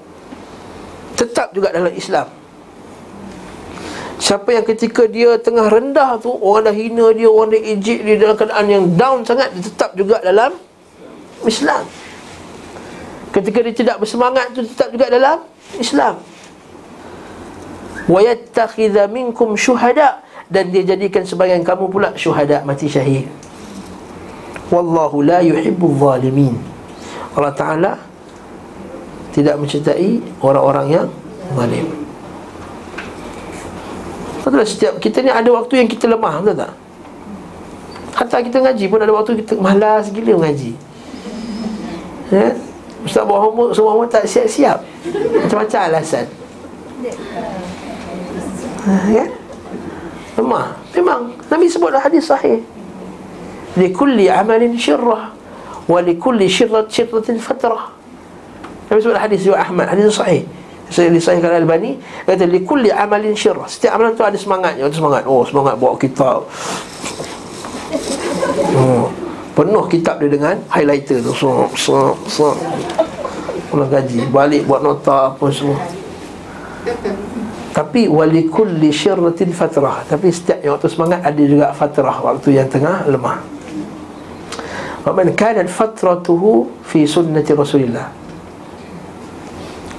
Tetap juga dalam Islam Siapa yang ketika dia tengah rendah tu Orang dah hina dia, orang dah ejek dia Dalam keadaan yang down sangat Dia tetap juga dalam Islam Ketika dia tidak bersemangat tu Tetap juga dalam Islam وَيَتَّخِذَ مِنْكُمْ syuhada Dan dia jadikan sebagian kamu pula Syuhada mati syahid Wallahu la yuhibbu zalimin Allah Ta'ala Tidak mencintai Orang-orang yang Zalim. Betul setiap kita ni ada waktu yang kita lemah Betul tak? Hatta kita ngaji pun ada waktu kita malas gila ngaji Ya? Ustaz buat homework semua orang tak siap-siap. Macam-macam alasan. Ha, Ya? Lemah. Memang Nabi sebutlah hadis sahih. Likulli amalin syirrah Wa likulli syirrat syirratin fatrah. Nabi sebut hadis juga Ahmad Hadis sahih. Saya disahihkan Al-Bani kata likulli amalin syirah setiap amalan tu ada semangatnya ada semangat. Oh semangat bawa kitab oh, penuh kitab dia dengan highlighter tu. So so so. Pulang gaji balik buat nota apa semua. Tapi walikulli syirratin fatrah. Tapi setiap yang waktu semangat ada juga fatrah waktu yang tengah lemah Waman kanat fatratuhu fi sunnati Rasulillah.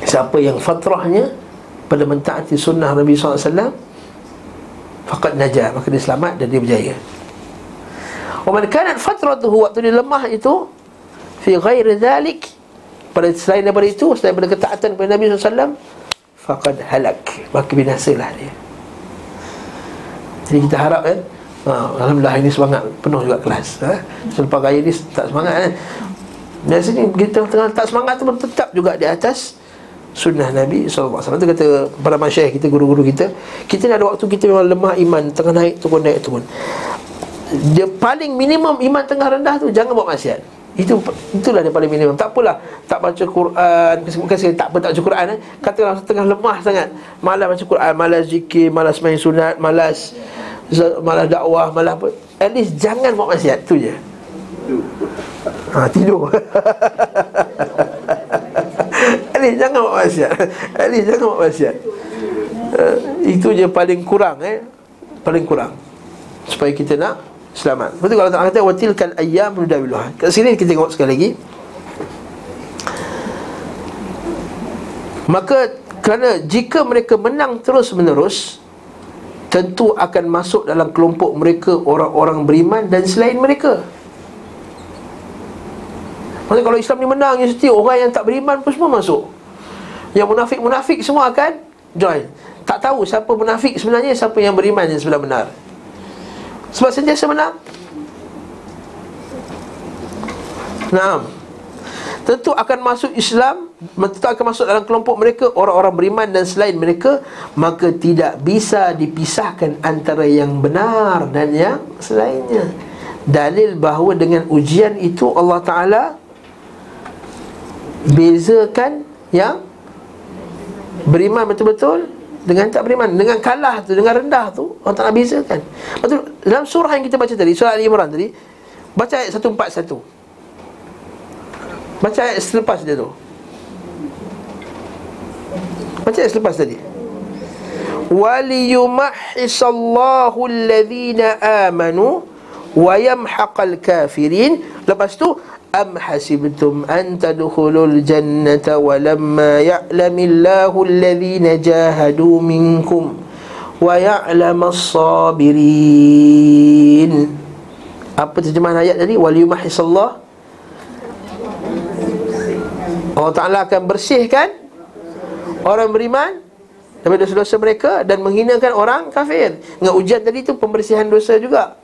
Siapa yang fatrahnya Pada mentaati sunnah Nabi SAW Fakat najah Maka dia selamat dan dia berjaya. Waman kanat fatratuhu Waktu dia lemah itu Fi ghairi dhalik pada selain daripada itu Selain daripada ketaatan kepada Nabi SAW Faqad halak. Maka binasalah dia. Jadi kita harap kan ha, Alhamdulillah ini semangat. Penuh juga kelas ha? Selepas gaya ni tak semangat kan Biasanya kita tengah tak semangat tu Tetap juga di atas sunnah Nabi SAW Itu kata para masyarakat kita, guru-guru kita Kita ni ada waktu kita memang lemah iman Tengah naik turun, naik turun. Dia paling minimum iman tengah rendah tu Jangan buat maksiat. Itu itulah dia paling minimum. Tak apalah tak baca Quran kasi tak apa tak baca Quran eh? Katalah tengah lemah sangat. Malas baca Quran malas zikir malas main sunat malas malah dakwah malah apa. At least jangan buat maksiat tu je. Ha, tidur. <laughs> At least jangan buat maksiat. At least jangan buat maksiat. Uh, itu je paling kurang eh. Paling kurang. Supaya kita nak selamat. Betul kalau Allah kata Watilkan ayyam mudawilah kat sini kita tengok sekali lagi. Maka kerana jika mereka menang terus menerus Tentu akan masuk dalam kelompok mereka orang-orang beriman dan selain mereka. Maksudnya kalau Islam ni menang ya setiap orang yang tak beriman pun semua masuk. Yang munafik-munafik semua akan join. Tak tahu siapa munafik sebenarnya Siapa yang beriman yang sebenar benar. Sebab sentiasa menang. Nah, tentu akan masuk Islam, tentu akan masuk dalam kelompok mereka orang-orang beriman dan selain mereka, maka tidak bisa dipisahkan antara yang benar dan yang selainnya. Dalil bahawa dengan ujian itu Allah Taala bezakan yang beriman betul-betul dengan tak beriman dengan kalah tu dengan rendah tu Allah Taala bezakan. Betul dalam surah yang kita baca tadi surah Ali Imran tadi baca ayat 141 Baca ayat selepas dia tu. Baca ayat selepas tadi. Waliyumahisallahu alladhina amanu Wayamhaqal kafirin. Lepas tu Am hasibtum an tadkhulul jannata walamma ya'lamillahu alladhina jahadu minkum wa ya'lamas sabirin. Apa terjemahan ayat tadi? Waliyumahisallahu Allah Ta'ala akan bersihkan Orang beriman Daripada dosa-dosa mereka Dan menghinakan orang kafir. Dengan ujian tadi tu Pembersihan dosa juga.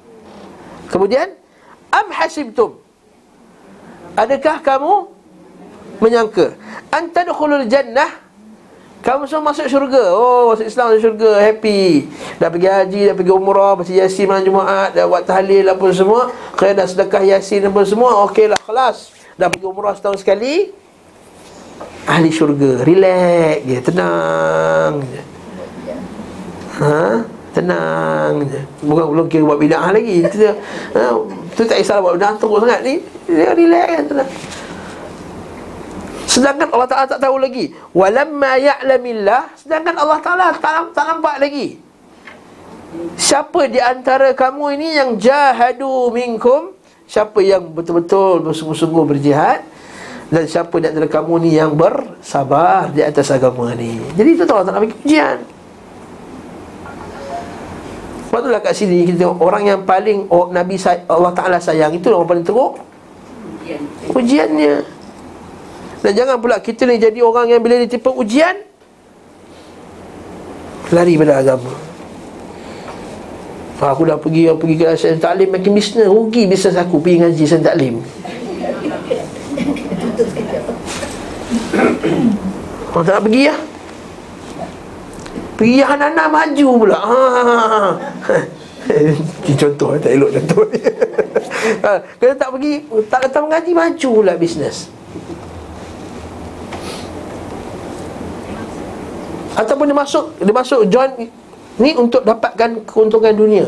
Kemudian Am hasibtum? Adakah kamu Menyangka? Antadkhulul jannah? Kamu semua masuk syurga. Oh masuk Islam masuk syurga Happy. Dah pergi haji Dah pergi umrah Baca yasin malam Jumaat Dah buat tahlil apa semua. Kaya dah sedekah yasin apa semua Okey lah kelas. Dah pergi umrah setahun sekali ahli syurga relax je tenang je. Ha? Tenang je. Bukan belum kira buat bidah lagi. Tu ha, tu tak kisah buat bidah teruk sangat ni. Dia relax je tenang. Sedangkan Allah Ta'ala tak tahu lagi. Walamma ya'lamillah Sedangkan Allah Ta'ala tak, tak nampak lagi. Siapa di antara kamu ini yang jahadu minkum? Siapa yang betul-betul bersungguh-sungguh berjihad dan siapa di antara kamu ni yang bersabar di atas agama ni? Jadi itu Allah nak bagi ujian Sebab itulah kat sini kita tengok Orang yang paling oh, Nabi say- Allah Ta'ala sayang Itu orang paling teruk. Ujiannya Dan jangan pula kita ni jadi orang yang bila ditipu ujian Lari pada agama. Aku dah pergi pergi ke Asyik Taklim makin bisnes Rugi bisnes aku pergi ngaji Asyik Taklim Orang <coughs> tak nak pergi ya? Pergi anak-anak maju pula. Ha, ha, ha. <laughs> Ini contoh tak elok contoh. Ni <laughs> ha, Kalau tak pergi Tak datang mengaji maju pula bisnes. Ataupun dia masuk Dia masuk join Ni untuk dapatkan keuntungan dunia.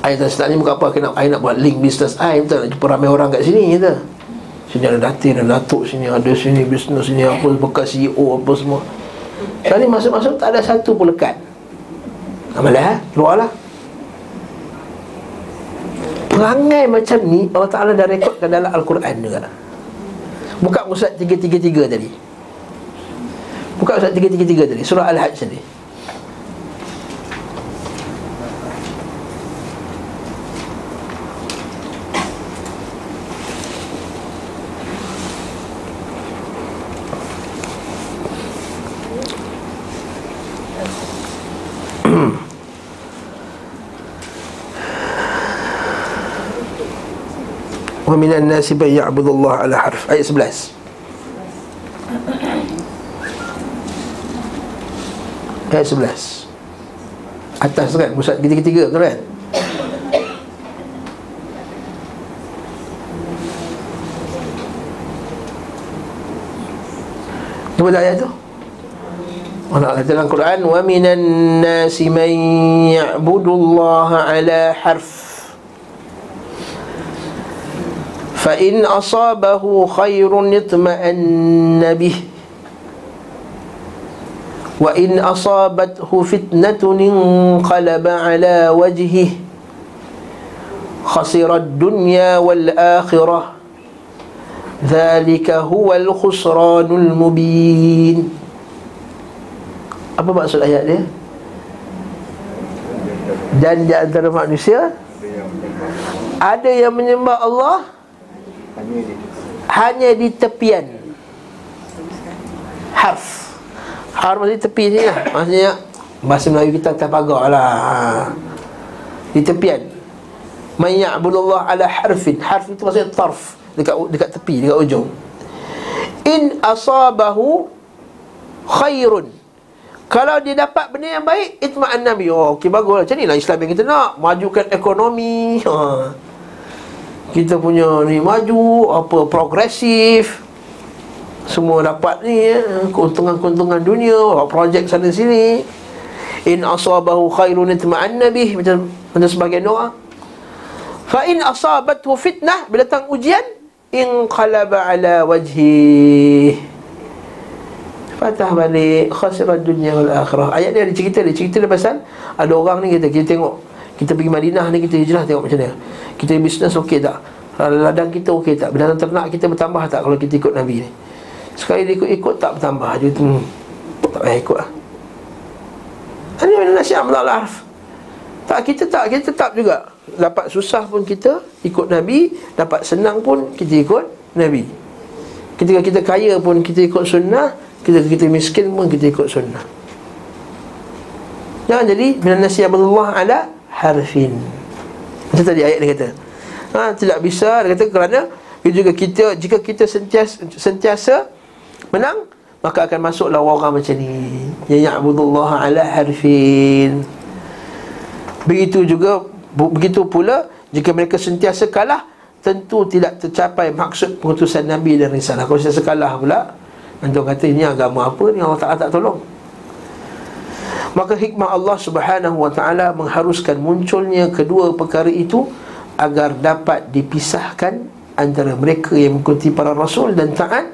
Ayah tak ni bukan apa Kena, Ayah nak buat link bisnes. Ayah tak nak jumpa ramai orang kat sini kata. Sini ada datin, ada datuk sini, ada sini bisnes sini apa bekas CEO apa semua. Kali masuk-masuk tak ada satu pun lekat. Amalah, eh? keluarlah. Perangai macam ni Allah Ta'ala dah rekodkan dalam Al-Quran juga Buka Ustaz 333 tadi Buka Ustaz 333 tadi Surah Al-Hajj tadi Minan nasi man ya'budu Allah ala harf Ayat 11 Ayat 11 Atas kan Pusat ketiga-tiga betul kan Apa ayat tu? Allah kata dalam Quran Wa minan nasi man ya'budu Allah ala harf فإن أصابه خير اطمأن به. وإن أصابته فتنة انقلب على وجهه. خسر الدنيا والآخرة. ذلك هو الخسران المبين. Apa maksud ayat dia? Dan di antara manusia? Ada yang menyembah Allah? Hanya di tepian. Harf. Harf maksudnya tepi ni lah. Maksudnya Bahasa Melayu kita atas pagar lah. Di tepian. Man ya'budullah ala harfin. Harf itu maksudnya tarf. Dekat dekat tepi dekat ujung. In asabahu khairun. Kalau dia dapat benda yang baik itma'an nabi. Oh okey baguslah macam inilah Islam yang kita nak. Majukan ekonomi. Ha. Kita punya ni maju apa progresif. Semua dapat ni ya. keuntungan-keuntungan dunia projek sana sini in asabahu khairun itma'an nabi macam macam sebagian doa. Fa in asabathu fitnah bila datang ujian inqalaba ala wajhi patah balik khasira dunia wal akhirah. Ayat ni ada cerita dia cerita dia pasal ada orang ni kita kita tengok kita pergi Madinah ni kita hijrah tengok macam mana. Kita bisnes okey tak? Ladang kita okey tak? Binatang ternak kita bertambah tak kalau kita ikut Nabi ni? Sekali dia ikut-ikut tak bertambah? Tu hmm, tak payah ikut lah. Ini mana nasihat Allah tak kita tak kita tetap juga. Dapat susah pun kita ikut Nabi Dapat senang pun kita ikut Nabi. Ketika kita kaya pun kita ikut sunnah Ketika kita miskin pun kita ikut sunnah. Jangan jadi Bila nasi Allah ala harfin. Macam tadi ayat dia kata. Ha, Tidak bisa Dia kata kerana juga kita Jika kita sentiasa, sentiasa Menang Maka akan masuklah orang macam ni. Ya ya'budullah ala harfin. Begitu juga Begitu pula jika mereka sentiasa kalah tentu tidak tercapai maksud pengutusan Nabi dan risalah. Kalau sentiasa kalah pula antum kata ini agama apa? Ni Allah Taala tak tolong. Maka hikmah Allah Subhanahu wa taala mengharuskan munculnya kedua perkara itu agar dapat dipisahkan antara mereka yang mengikuti para rasul dan taat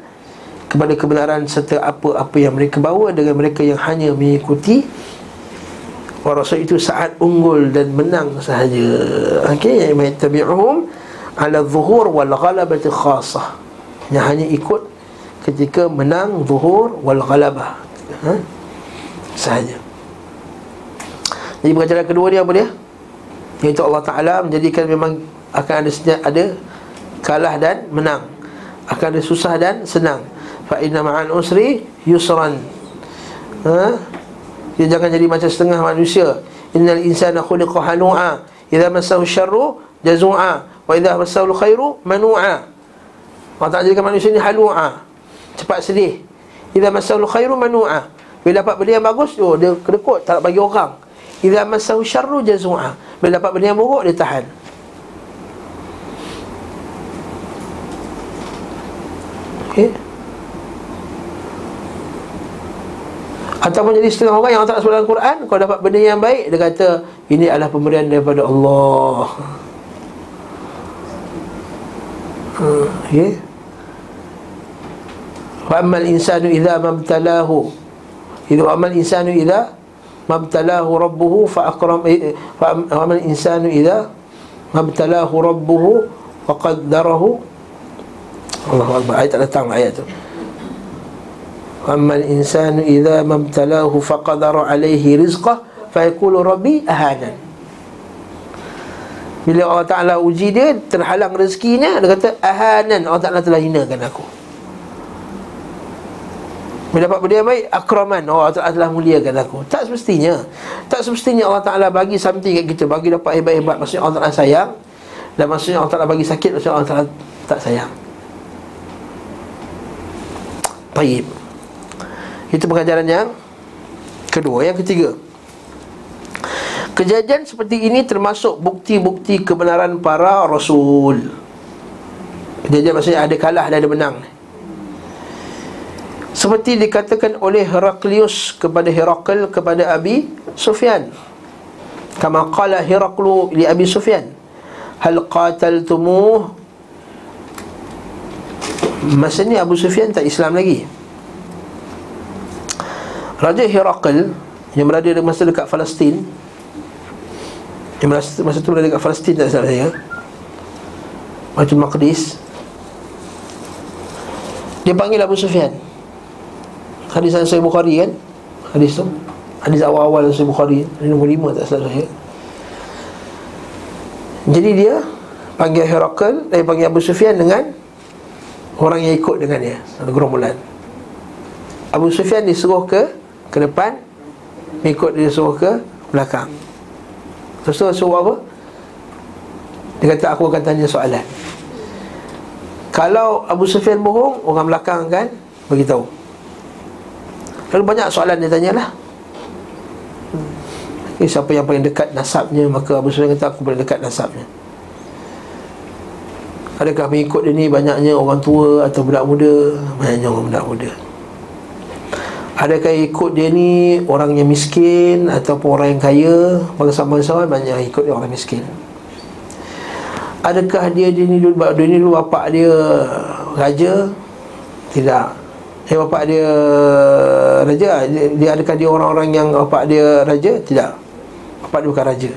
kepada kebenaran serta apa-apa yang mereka bawa dengan mereka yang hanya mengikuti Rasul itu saat unggul dan menang sahaja. Okey, yang tabi'uhum ala zuhur wal ghalabati khasah. Yang hanya ikut ketika menang zuhur wal ghalabah. Ha? Sahaja Jadi pengajaran kedua dia apa dia? Iaitu Allah Ta'ala menjadikan memang akan ada senyap, ada kalah dan menang. Akan ada susah dan senang. Fa'inna ma'an usri yusran. Ha? Dia jangan jadi macam setengah manusia. Innal insana khuliqa hanu'a. Idza massahu syarru jazu'a. Wa idza massahu khairu manu'a. Allah tak jadikan manusia ni halu'a. Cepat sedih. Idza massahu khairu manu'a. Bila dapat benda yang bagus oh, Dia kedekut tak nak bagi orang Idza massahu syarru jazu'a. Bila dapat benda yang buruk dia tahan. Okay Ataupun jadi setengah orang yang tak sebut dalam Quran Kalau dapat benda yang baik Dia kata Ini adalah pemberian daripada Allah. Hmm, okay. Wa amal insanu idha mabtalahu Idha amal insanu idha Mabtalahu rabbuhu fa akram eh, Wa amal insanu idha Mabtalahu rabbuhu Wa qaddarahu Allah Akbar Ayat datang ayat tu Amma al-insanu idza mabtalahu faqadara alaihi rizqah fa yaqulu rabbi ahana. Bila Allah Taala uji dia terhalang rezekinya dia kata ahanan Allah Taala telah hinakan aku. Bila dapat benda yang baik akraman. Allah Taala telah muliakan aku. Tak semestinya. Tak semestinya Allah Taala bagi something kat kita. Bagi dapat hebat-hebat. Maksudnya Allah Taala sayang. Dan maksudnya Allah Taala bagi sakit. Maksudnya Allah Taala tak sayang. Baik. Itu pengajaran yang kedua. Yang ketiga. Kejadian seperti ini termasuk bukti-bukti kebenaran para Rasul. Kejadian maksudnya ada kalah dan ada menang Seperti dikatakan oleh Heraklius kepada Herakl kepada Abi Sufyan. Kama qala Heraklu li Abi Sufyan Hal qataltumuh? Masa ni Abu Sufyan tak Islam lagi. Raja Herakl yang berada di masa dekat Palestin yang masa, masa tu berada dekat Palestin tak salah saya Baitul Maqdis Dia panggil Abu Sufyan Hadis Sahih Bukhari kan? Hadis tu. Hadis awal-awal Sahih Bukhari nombor lima tak salah saya Jadi dia Panggil Herakl Dia panggil Abu Sufyan dengan Orang yang ikut dengan dia Ada gerombolan. Abu Sufyan disuruh ke Ke depan Ikut dia suruh ke belakang. Terus suruh apa? Dia kata aku akan tanya soalan. Kalau Abu Sufyan bohong Orang belakang kan Beritahu Lalu banyak soalan dia tanyalah hmm. Eh, siapa yang paling dekat nasabnya Maka Abu Sufyan kata aku paling dekat nasabnya Adakah mengikut dia ni banyaknya orang tua atau budak muda Banyaknya orang budak muda Adakah ikut dia ni orang yang miskin Ataupun orang yang kaya Bangsa-bangsa banyak yang ikut dia orang miskin Adakah dia, dia ni dulu dulu bapak dia Raja Tidak Eh bapak dia Raja dia, dia Adakah dia orang-orang yang Bapak dia raja Tidak Bapak dia bukan raja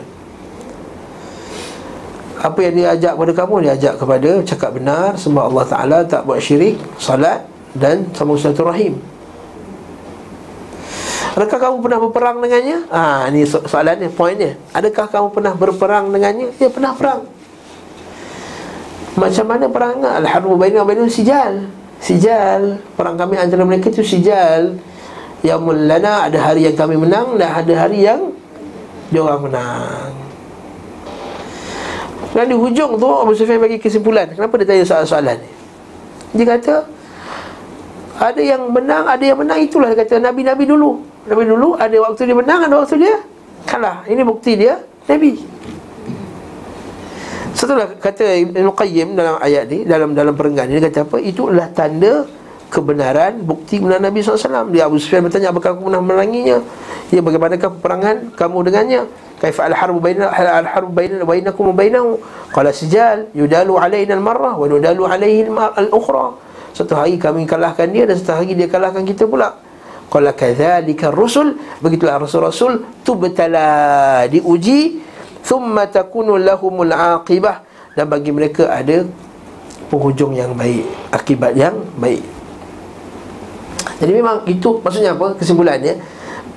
apa yang dia ajak kepada kamu Dia ajak kepada cakap benar Sembah Allah Ta'ala Tak buat syirik Salat Dan sambung rahim. Adakah kamu pernah berperang dengannya? Ah, ini so- soalannya, poinnya Adakah kamu pernah berperang dengannya? Dia pernah perang Macam mana perang? Al-Harbu Bainah Bainah Sijal Sijal. Perang kami antara mereka itu Sijal. Yang mulana ada hari yang kami menang Dan ada hari yang Dia orang menang. Dan di hujung tu Abu Sufyan bagi kesimpulan. Kenapa dia tanya soalan-soalan ni? Dia kata Ada yang menang Ada yang menang itulah Dia kata Nabi-Nabi dulu. Nabi dulu ada waktu dia menang Ada waktu dia kalah. Ini bukti dia Nabi Setelah kata Ibn Qayyim dalam ayat ni Dalam dalam perenggan Dia kata apa? Itu adalah tanda kebenaran Bukti benar Nabi SAW Dia Abu Sufyan bertanya Apakah aku pernah meneranginya? Ya bagaimanakah peperangan kamu dengannya? Kaifa al-harbu baina al-harbu baina bainakum wa bainahu? Qala sijal yudalu alaina al-marrah wa yudalu alaihi al-ukhra. Satu hari kami kalahkan dia dan satu hari dia kalahkan kita pula. Qala kadzalika ar-rusul begitulah rasul-rasul tubtala diuji thumma takunu lahumul aqibah dan bagi mereka ada penghujung yang baik akibat yang baik jadi memang itu maksudnya apa kesimpulannya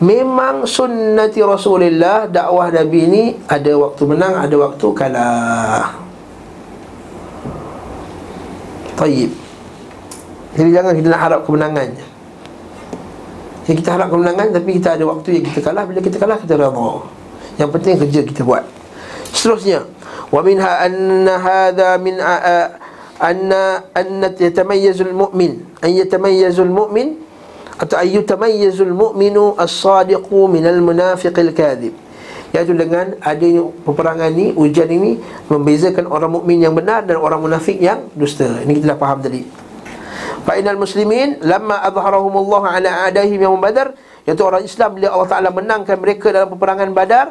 Memang sunnati Rasulullah dakwah Nabi ni ada waktu menang, ada waktu kalah. Taib. Jadi jangan kita nak harap kemenangan. Jadi kita harap kemenangan tapi kita ada waktu yang kita kalah bila kita kalah kita redha. Yang penting kerja kita buat. Seterusnya, wa minha anna hadha min anna anna yatamayyazul mu'min, an yatamayyazul mu'min atau ayyutamayyizul mu'minu as-sadiqu minal munafiqil kadhib. Iaitu dengan adanya peperangan ni ujian ini membezakan orang mukmin yang benar dan orang munafik yang dusta. Ini kita dah faham tadi. Fa inal muslimin lamma adharahumullah ala adaihim yang badar iaitu orang Islam bila Allah Taala menangkan mereka dalam peperangan badar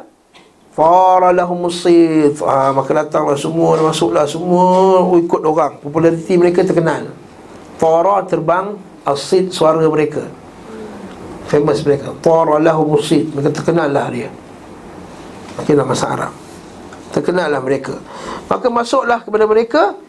fara lahum musid ah, maka datanglah semua masuklah semua ikut orang. Populariti mereka terkenal. Fara terbang asid suara mereka. Famous mereka. Tara lahu musid Mereka terkenal lah dia. Mungkin dalam masa Arab. Terkenal lah mereka. Maka masuklah kepada mereka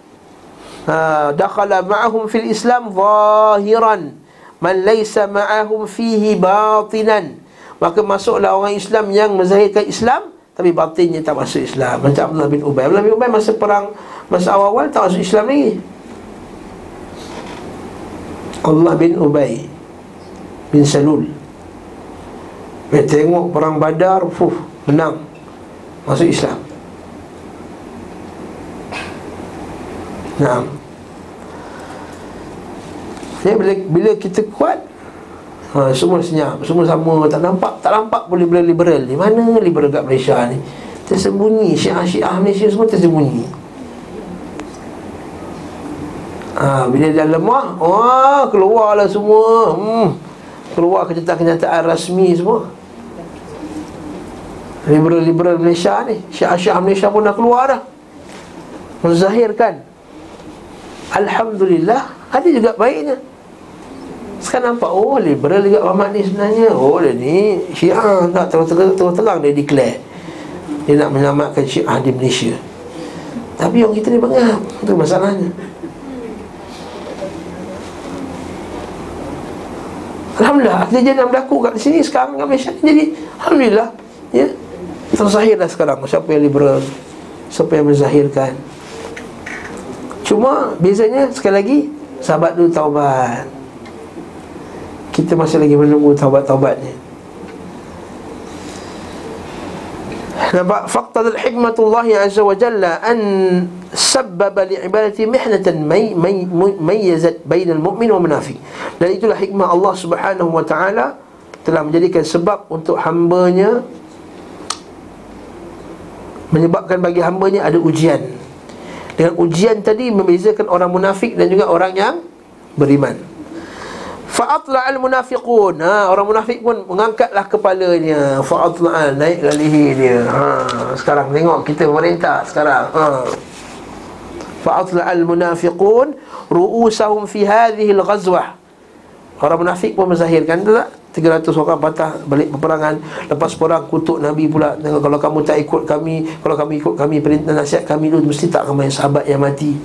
ha, Dakhala ma'ahum fil Islam Zahiran. Man laysa ma'ahum fihi batinan. Maka masuklah orang Islam yang menzahirkan Islam Tapi batinnya tak masuk Islam. Macam Abdullah bin Ubay. Abdullah bin Ubay masa perang Masa awal-awal tak masuk Islam lagi. Allah bin Ubay bin Salul. Dia tengok perang badar fuh, Menang. Masuk Islam. Nah bila, bila kita kuat ha, Semua senyap Semua sama Tak nampak Tak nampak boleh bila liberal. Ni Mana liberal kat Malaysia ni? Tersembunyi Syiah-syiah Malaysia semua tersembunyi. Ha, Bila dah lemah Wah keluarlah semua. Hmm. Keluar kenyataan-kenyataan rasmi semua. Liberal-liberal Malaysia ni syah-syah Malaysia pun dah keluar dah. Menzahirkan. Alhamdulillah ada juga baiknya sekarang nampak oh liberal juga Muhammad ni sebenarnya. Oh dia ni syiah tak terang-terang dia declare. Dia nak menyelamatkan syiah di Malaysia. Tapi orang kita ni bengap. Itu masalahnya. Alhamdulillah Kejadian yang berlaku kat sini sekarang kat Malaysia Jadi Alhamdulillah Ya. Terzahirlah sekarang Siapa yang liberal Siapa yang menzahirkan. Cuma Bezanya sekali lagi Sahabat dulu taubat Kita masih lagi menunggu taubat-taubatnya. Nampak? Faqtad al-hikmatullah azza wa jalla An Sabbaba li'ibadati mihnatan may, may, Mayyazat bainal mu'min wa munafiq. Dan itulah hikmah Allah subhanahu wa ta'ala Telah menjadikan sebab untuk hambanya Menyebabkan bagi hambanya ada ujian. Dengan ujian tadi Membezakan orang munafik dan juga orang yang Beriman Fa'atla'al munafiqun. Ha, Orang munafik pun mengangkatlah kepalanya. Fa'atla'al naiklah leher dia. Ha, Sekarang tengok kita pemerintah sekarang. Ha. Fa'atla'al munafiqun Ru'usahum fi hadhil ghazwah. Orang munafik pun menzahirkan tu tak? 300 orang patah balik peperangan. Lepas perang kutuk Nabi pula. Kalau kamu tak ikut kami Kalau kamu ikut kami Perintah nasihat kami dulu Mesti tak yang sahabat yang mati.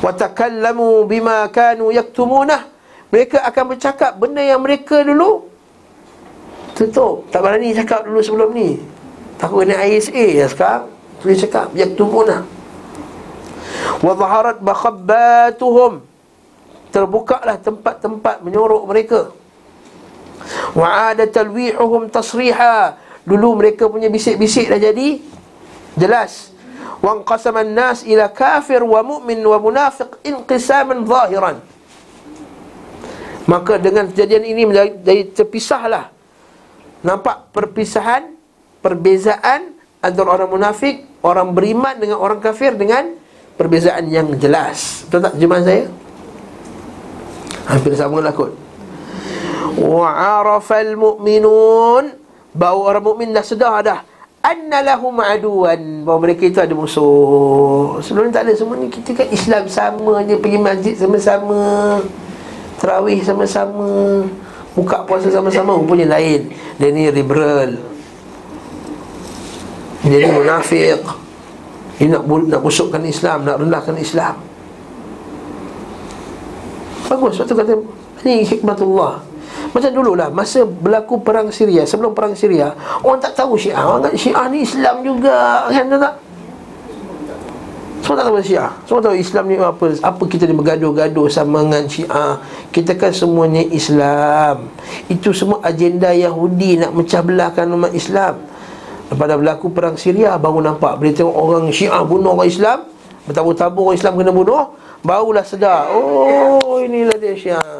Watakallamu bima kanu yaktumunah mereka akan bercakap benda yang mereka dulu Tutup. Tak berani cakap dulu sebelum ni. Takut kena ISA ya sekarang. Tulis cakap Yaktumuna Wa zaharat bakhabbatuhum. Terbukalah tempat-tempat menyorok mereka. Wa ada talwihuhum tasriha. Dulu mereka punya bisik-bisik dah jadi Jelas. Wa anqasaman nas ila kafir wa mu'min wa munafiq Inqisaman zahiran Maka dengan kejadian ini menjadi terpisahlah. Nampak perpisahan Perbezaan Antara orang munafik Orang beriman dengan orang kafir Dengan perbezaan yang jelas. Betul tak jemaah saya? Hampir sama lah kot. Wa'arafal mu'minun. Bahawa orang mukmin dah sedar dah. Anna lahum aduan. Bahawa mereka itu ada musuh. Sebelum ni tak ada semua ni. Kita kan Islam sama je. Pergi masjid sama-sama Terawih sama-sama Buka puasa sama-sama Rupanya lain. Dia ni liberal. Dia ni munafik Dia nak, nak busukkan Islam Nak rendahkan Islam. Bagus Sebab tu kata Ini hikmatullah. Macam dululah Masa berlaku perang Syria Sebelum perang Syria Orang tak tahu Syiah. Orang kata Syiah ni Islam juga. Kan tak semua tak tahu Syiah Semua tahu Islam ni apa Apa kita ni bergaduh-gaduh sama dengan Syiah? Kita kan semuanya Islam. Itu semua agenda Yahudi Nak mecah belahkan umat Islam. Pada berlaku perang Syria Baru nampak Bila tengok orang Syiah bunuh orang Islam Bertabur-tabur orang Islam kena bunuh Barulah sedar Oh inilah dia Syiah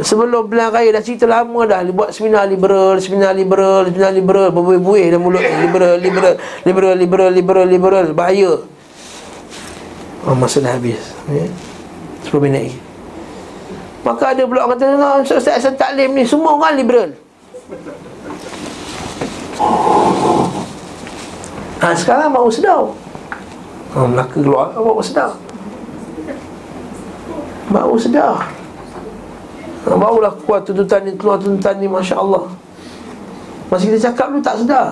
Sebelum bulan raya dah cerita lama dah Buat seminar liberal, seminar liberal, seminar liberal Berbuih-buih dah mulut Liberal, liberal, liberal, liberal, liberal, liberal Bahaya. Oh, Masa dah habis ya? 10 minit lagi. Maka ada pula orang kata Ustaz Hasan Taklim ni Semua orang liberal. Ha, sekarang baru sedar. Ha, Melaka keluar Baru sedar. Baru sedar barulah kuat tuntutan ni Keluar tuntutan ni Masya Allah Masih kita cakap dulu tak sedar.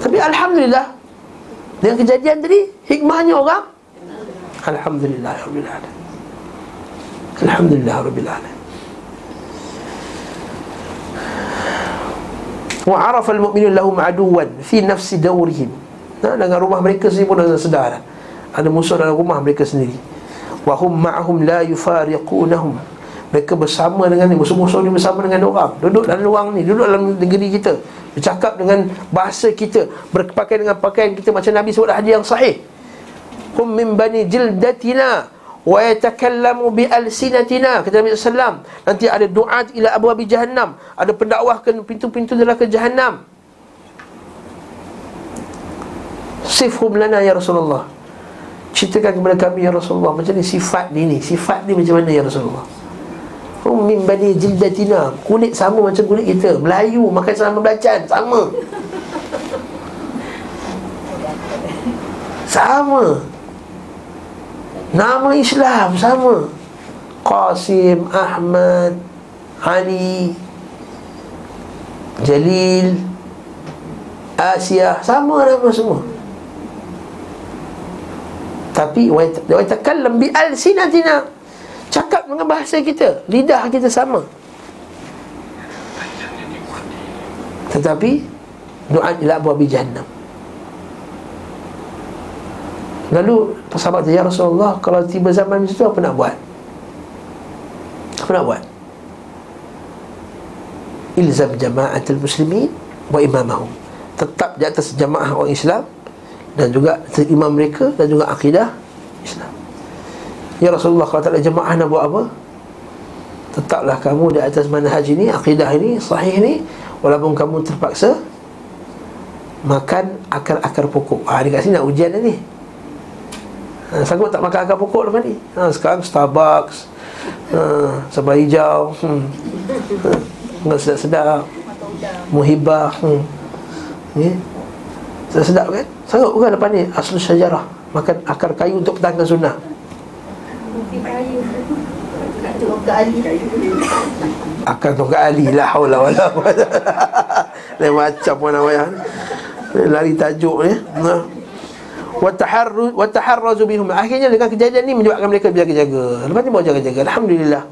Tapi Alhamdulillah Dengan kejadian tadi Hikmahnya orang Alhamdulillah Rabbil Alamin Alhamdulillah. Rabbil Alamin Wa al-mu'minun lahum aduwan Fi nafsi dawrihim. Nah, Dengan rumah mereka sendiri pun dah sedar. Ada musuh dalam rumah mereka sendiri Wahum ma'hum la yufariqunahum. Mereka bersama dengan ni Musuh-musuh ni bersama dengan orang. Duduk dalam ruang ni Duduk dalam negeri kita. Bercakap dengan bahasa kita Berpakaian dengan pakaian kita Macam Nabi sebut hadis yang sahih. Hum min bani jildatina Wa yatakallamu bi alsinatina. Kata Nabi SAW Nanti ada doa ila abu abi jahannam. Ada pendakwah ke pintu-pintu neraka jahannam. Sifhum lana ya Rasulullah Ceritakan kepada kami ya Rasulullah Macam ni sifat ni ni? Sifat ni macam mana ya Rasulullah? Hum min bani jildatina. Kulit sama macam kulit kita. Melayu makan selama belacan. Sama. Sama. Nama Islam sama. Qasim, Ahmad Ali Jalil Asia Sama nama semua Tetapi wa yatakallam bi alsinatina. Cakap dengan bahasa kita, lidah kita sama. Tetapi doa ila abwabi jahannam. Lalu sahabat Ya Rasulullah Kalau tiba zaman itu apa nak buat? Apa nak buat? Ilzam jama'atul muslimin Wa imamahum Tetap di atas jamaah orang Islam Dan juga imam mereka Dan juga akidah Islam. Ya Rasulullah Kalau tak ada jamaah nak buat apa? Tetaplah kamu di atas manhaj ini Akidah ini, sahih ini. Walaupun kamu terpaksa Makan akar-akar pokok. Ah, Dia kat sini nak ujian ni. Ha, Sanggup tak makan akar pokok lepas ni? Ha, Sekarang Starbucks ha, Sabah hijau hmm. ha, sedap-sedap. Muhibah hmm. ni Sedap-sedap kan? Sanggup bukan lepas ni? Asal sejarah. Makan akar kayu untuk pertahankan sunnah. Akar tongkat Ali. Lah Haulah wala Lain macam pun namanya Lari tajuk ni. Ha. Wataharru wataharrazu bihum. Akhirnya dengan kejadian ni menyebabkan mereka berjaga-jaga lepas ni bawa jaga-jaga. Alhamdulillah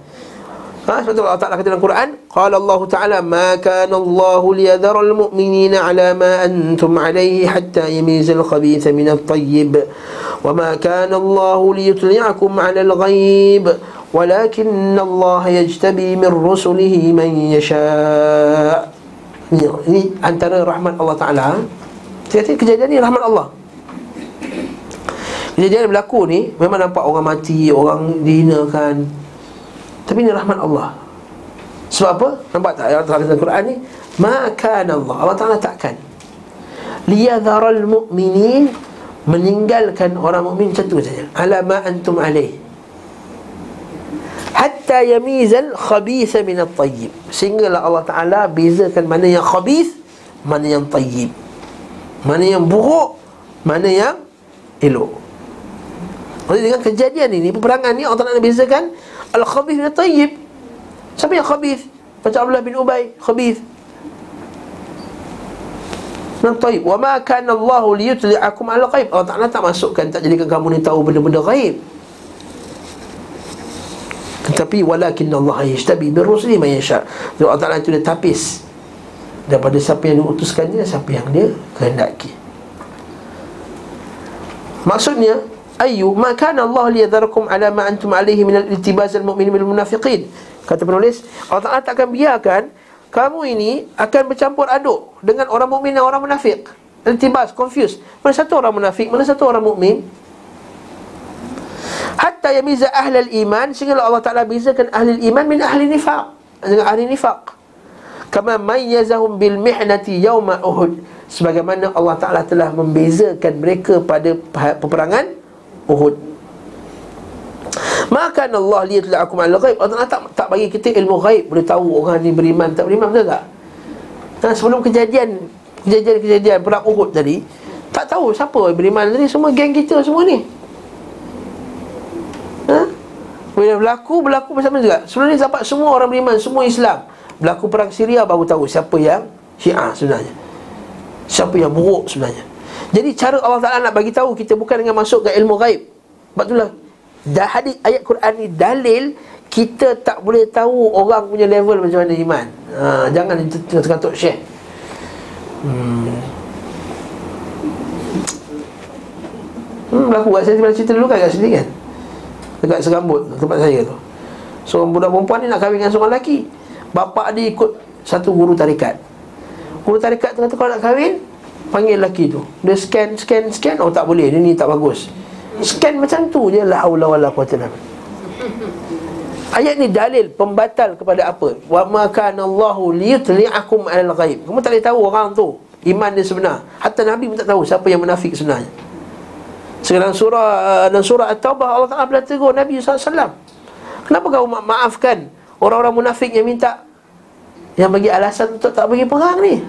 Ha, sebab Allah Ta'ala kata dalam Quran Qala Allah Ta'ala Ma kana Allah liyadhara al-mu'minina ala ma antum alaihi Hatta yamiza al-khabitha min al-tayyib Wa ma kana Allah liyutli'akum ala al-ghayb Walakin Allah yajtabi min rusulihi man yasha' Ini antara rahmat Allah Ta'ala. Jadi kejadian ni rahmat Allah. Kejadian yang berlaku ni Memang nampak orang mati Orang dihinakan Tapi ini rahmat Allah. Sebab apa? Nampak tak? Yang dalam Quran ni? Makan Allah. Allah Ta'ala takkan. Liyadharal mu'minin Meninggalkan orang mukmin macam tu saja. Ala ma antum alaih. Hatta yamizal khabitha minat tayyib Sehinggalah Allah Ta'ala Bezakan mana yang khabith Mana yang tayyib. Mana yang buruk Mana yang elok. Jadi dengan kejadian ini, peperangan ni Allah Taala bezakan al-khabith dan tayyib. Siapa yang khabith? Macam Abdullah bin Ubay, khabith. Dan tayyib. Wa ma kana Allah liyutli'akum 'ala ghaib. Allah Taala tak masukkan tak jadikan kamu ni tahu benda-benda ghaib. Tetapi walakin Allah yashtabi bi rusuli man yasha. Allah Taala itu dia tapis daripada siapa yang diutuskannya siapa yang dia kehendaki. Maksudnya ayu ma kana Allah liyadharakum ala ma antum alayhi min al-iltibas al-mu'minin bil munafiqin. Kata penulis Allah Taala tak akan biarkan kamu ini akan bercampur aduk dengan orang mukmin dan orang munafik. Iltibas confused. Mana satu orang munafik mana satu orang mukmin? Hatta yamiza ahli al-iman sehingga Allah Taala bezakan ahli iman min ahli nifaq. Dengan ahli nifaq. Kama mayyazahum bil mihnati yauma uhud. Sebagaimana Allah Taala telah membezakan mereka pada peperangan Uhud Maka Allah lihat aku al ghaib Allah tak tak bagi kita ilmu ghaib boleh tahu orang ni beriman tak beriman betul tak? Nah, sebelum kejadian kejadian-kejadian perang Uhud tadi tak tahu siapa beriman tadi semua geng kita semua ni. Ha? Bila berlaku berlaku bersama juga. Sebelum ni dapat semua orang beriman, semua Islam. Berlaku perang Syria baru tahu siapa yang Syiah sebenarnya. Siapa yang buruk sebenarnya. Jadi cara Allah Ta'ala nak bagi tahu kita bukan dengan masuk ke ilmu gaib. Sebab itulah dah hadis ayat Quran ni dalil kita tak boleh tahu orang punya level macam mana iman. Ha, jangan tengah tok syekh. Hmm. Hmm, berlaku kat saya cerita dulu kan kat sini kan Dekat serambut tempat saya tu Seorang budak perempuan ni nak kahwin dengan seorang lelaki Bapak dia ikut satu guru tarikat Guru tarikat kalau nak kahwin Panggil lelaki tu Dia scan, scan, scan Oh tak boleh, dia ni tak bagus Scan macam tu je La hawla wa la quwata Ayat ni dalil pembatal kepada apa? Wa ma kana Allahu liyutli'akum 'alal ghaib. Kamu tak boleh tahu orang tu iman dia sebenar. Hatta Nabi pun tak tahu siapa yang munafik sebenarnya. Sekarang surah uh, dalam surah At-Taubah Allah Taala telah tegur Nabi SAW Kenapa kau ma- maafkan orang-orang munafik yang minta yang bagi alasan untuk tak bagi perang ni?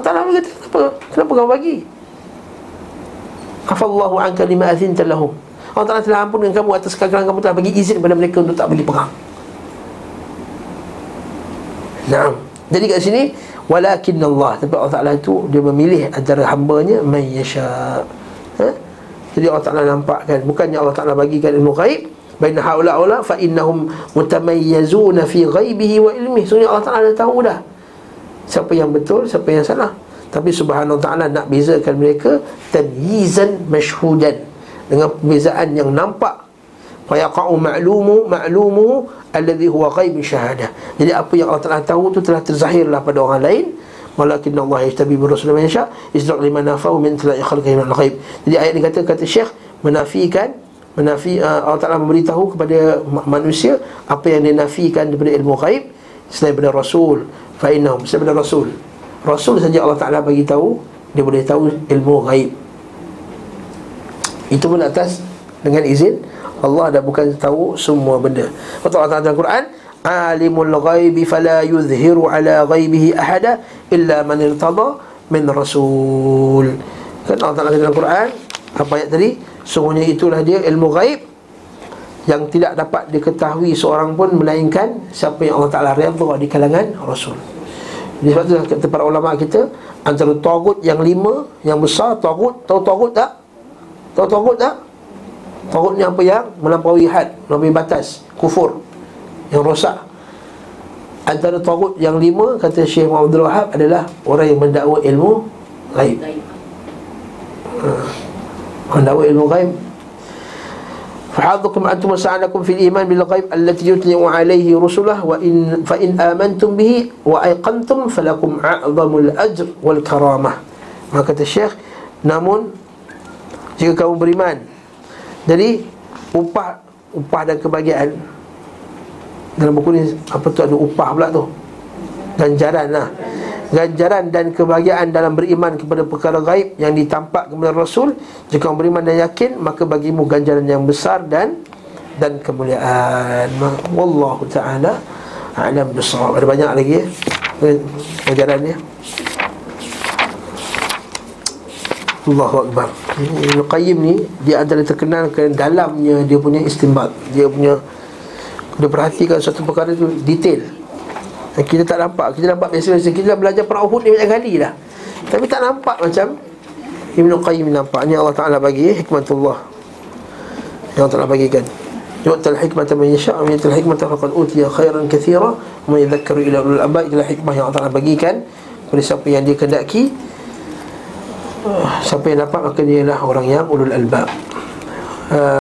Allah Ta'ala kata kenapa, kenapa kau bagi Afallahu anka lima azinta lahum Allah Ta'ala telah ampun dengan kamu atas kegagalan kamu telah bagi izin kepada mereka untuk tak bagi perang Nah, jadi kat sini walakin Allah tapi Allah Taala itu dia memilih antara hamba-Nya may yasha. Ha? Jadi Allah Ta'ala nampakkan Bukannya Allah Ta'ala bagikan ilmu ghaib Baina haula ula fa innahum mutamayyazuna fi ghaibihi wa ilmihi. Sebenarnya Allah Taala dah tahu dah. Siapa yang betul, siapa yang salah. Tapi subhanahu wa ta'ala nak bezakan mereka tamyizan mashhudan dengan perbezaan yang nampak. Fa yaqa'u ma'lumu ma'lumu alladhi huwa ghaib syahadah. Jadi apa yang Allah Taala tahu tu telah terzahirlah pada orang lain. Walakin Allah yajtabi bi rasul man yasha isra' liman nafahu min tilai khalqihi min al-ghaib. Jadi ayat ini kata kata Syekh menafikan menafi uh, Allah Taala memberitahu kepada manusia apa yang dinafikan daripada ilmu ghaib selain daripada rasul fa innahum selain daripada rasul. Rasul saja Allah Taala bagi tahu dia boleh tahu ilmu ghaib. Itu pun atas dengan izin Allah dah bukan tahu semua benda. Betul Allah Taala dalam Quran alimul ghaibi fala yuzhiru ala ghaibihi ahada illa man irtada min rasul. Kan Allah Taala dalam Quran apa ayat tadi? Sungguhnya itulah dia ilmu gaib Yang tidak dapat diketahui seorang pun Melainkan siapa yang Allah Ta'ala redha di kalangan Rasul Jadi sebab itu kata para ulama kita Antara tagut yang lima Yang besar tagut Tahu tagut tak? Tahu tagut tak? Tagut ni apa yang? Melampaui had Melampaui batas Kufur Yang rosak. Antara tagut yang lima Kata Syekh Muhammad Wahab adalah Orang yang mendakwa ilmu Gaib. Ha. Anda ilmu ghaib فحظكم أنتم وسعلكم في الإيمان بالغيب التي يطلع عليه رسله وإن فإن آمنتم به وأيقنتم فلكم أعظم الأجر والكرامة ما kata Syekh namun jika kamu beriman jadi upah upah dan kebahagiaan dalam buku ni apa tu ada upah pula tu ganjaran lah ganjaran dan kebahagiaan dalam beriman kepada perkara gaib yang ditampak kepada Rasul. Jika kamu beriman dan yakin maka bagimu ganjaran yang besar dan dan kemuliaan. Wallahu taala alam bisawab ada banyak lagi ya ganjarannya Allahu Akbar. Ibn Qayyim ni Dia adalah terkenal ke dalamnya Dia punya istimbat Dia punya Dia perhatikan satu perkara tu Detail kita tak nampak. Kita nampak biasa-biasa Kita dah belajar perang Uhud ni banyak kali dah. Tapi tak nampak macam Ibn Qayyim nampak Ini Allah Ta'ala bagi hikmatullah. Yang Allah Ta'ala bagikan. Yu'tal hikmata man yasha' wa yu'tal hikmata faqad utiya khairan kathira wa yadhakkaru ila ulul albab. Itulah hikmah yang Allah Ta'ala bagikan kepada siapa yang dia kendaki siapa yang dapat maka dia adalah orang yang ulul albab. Uh,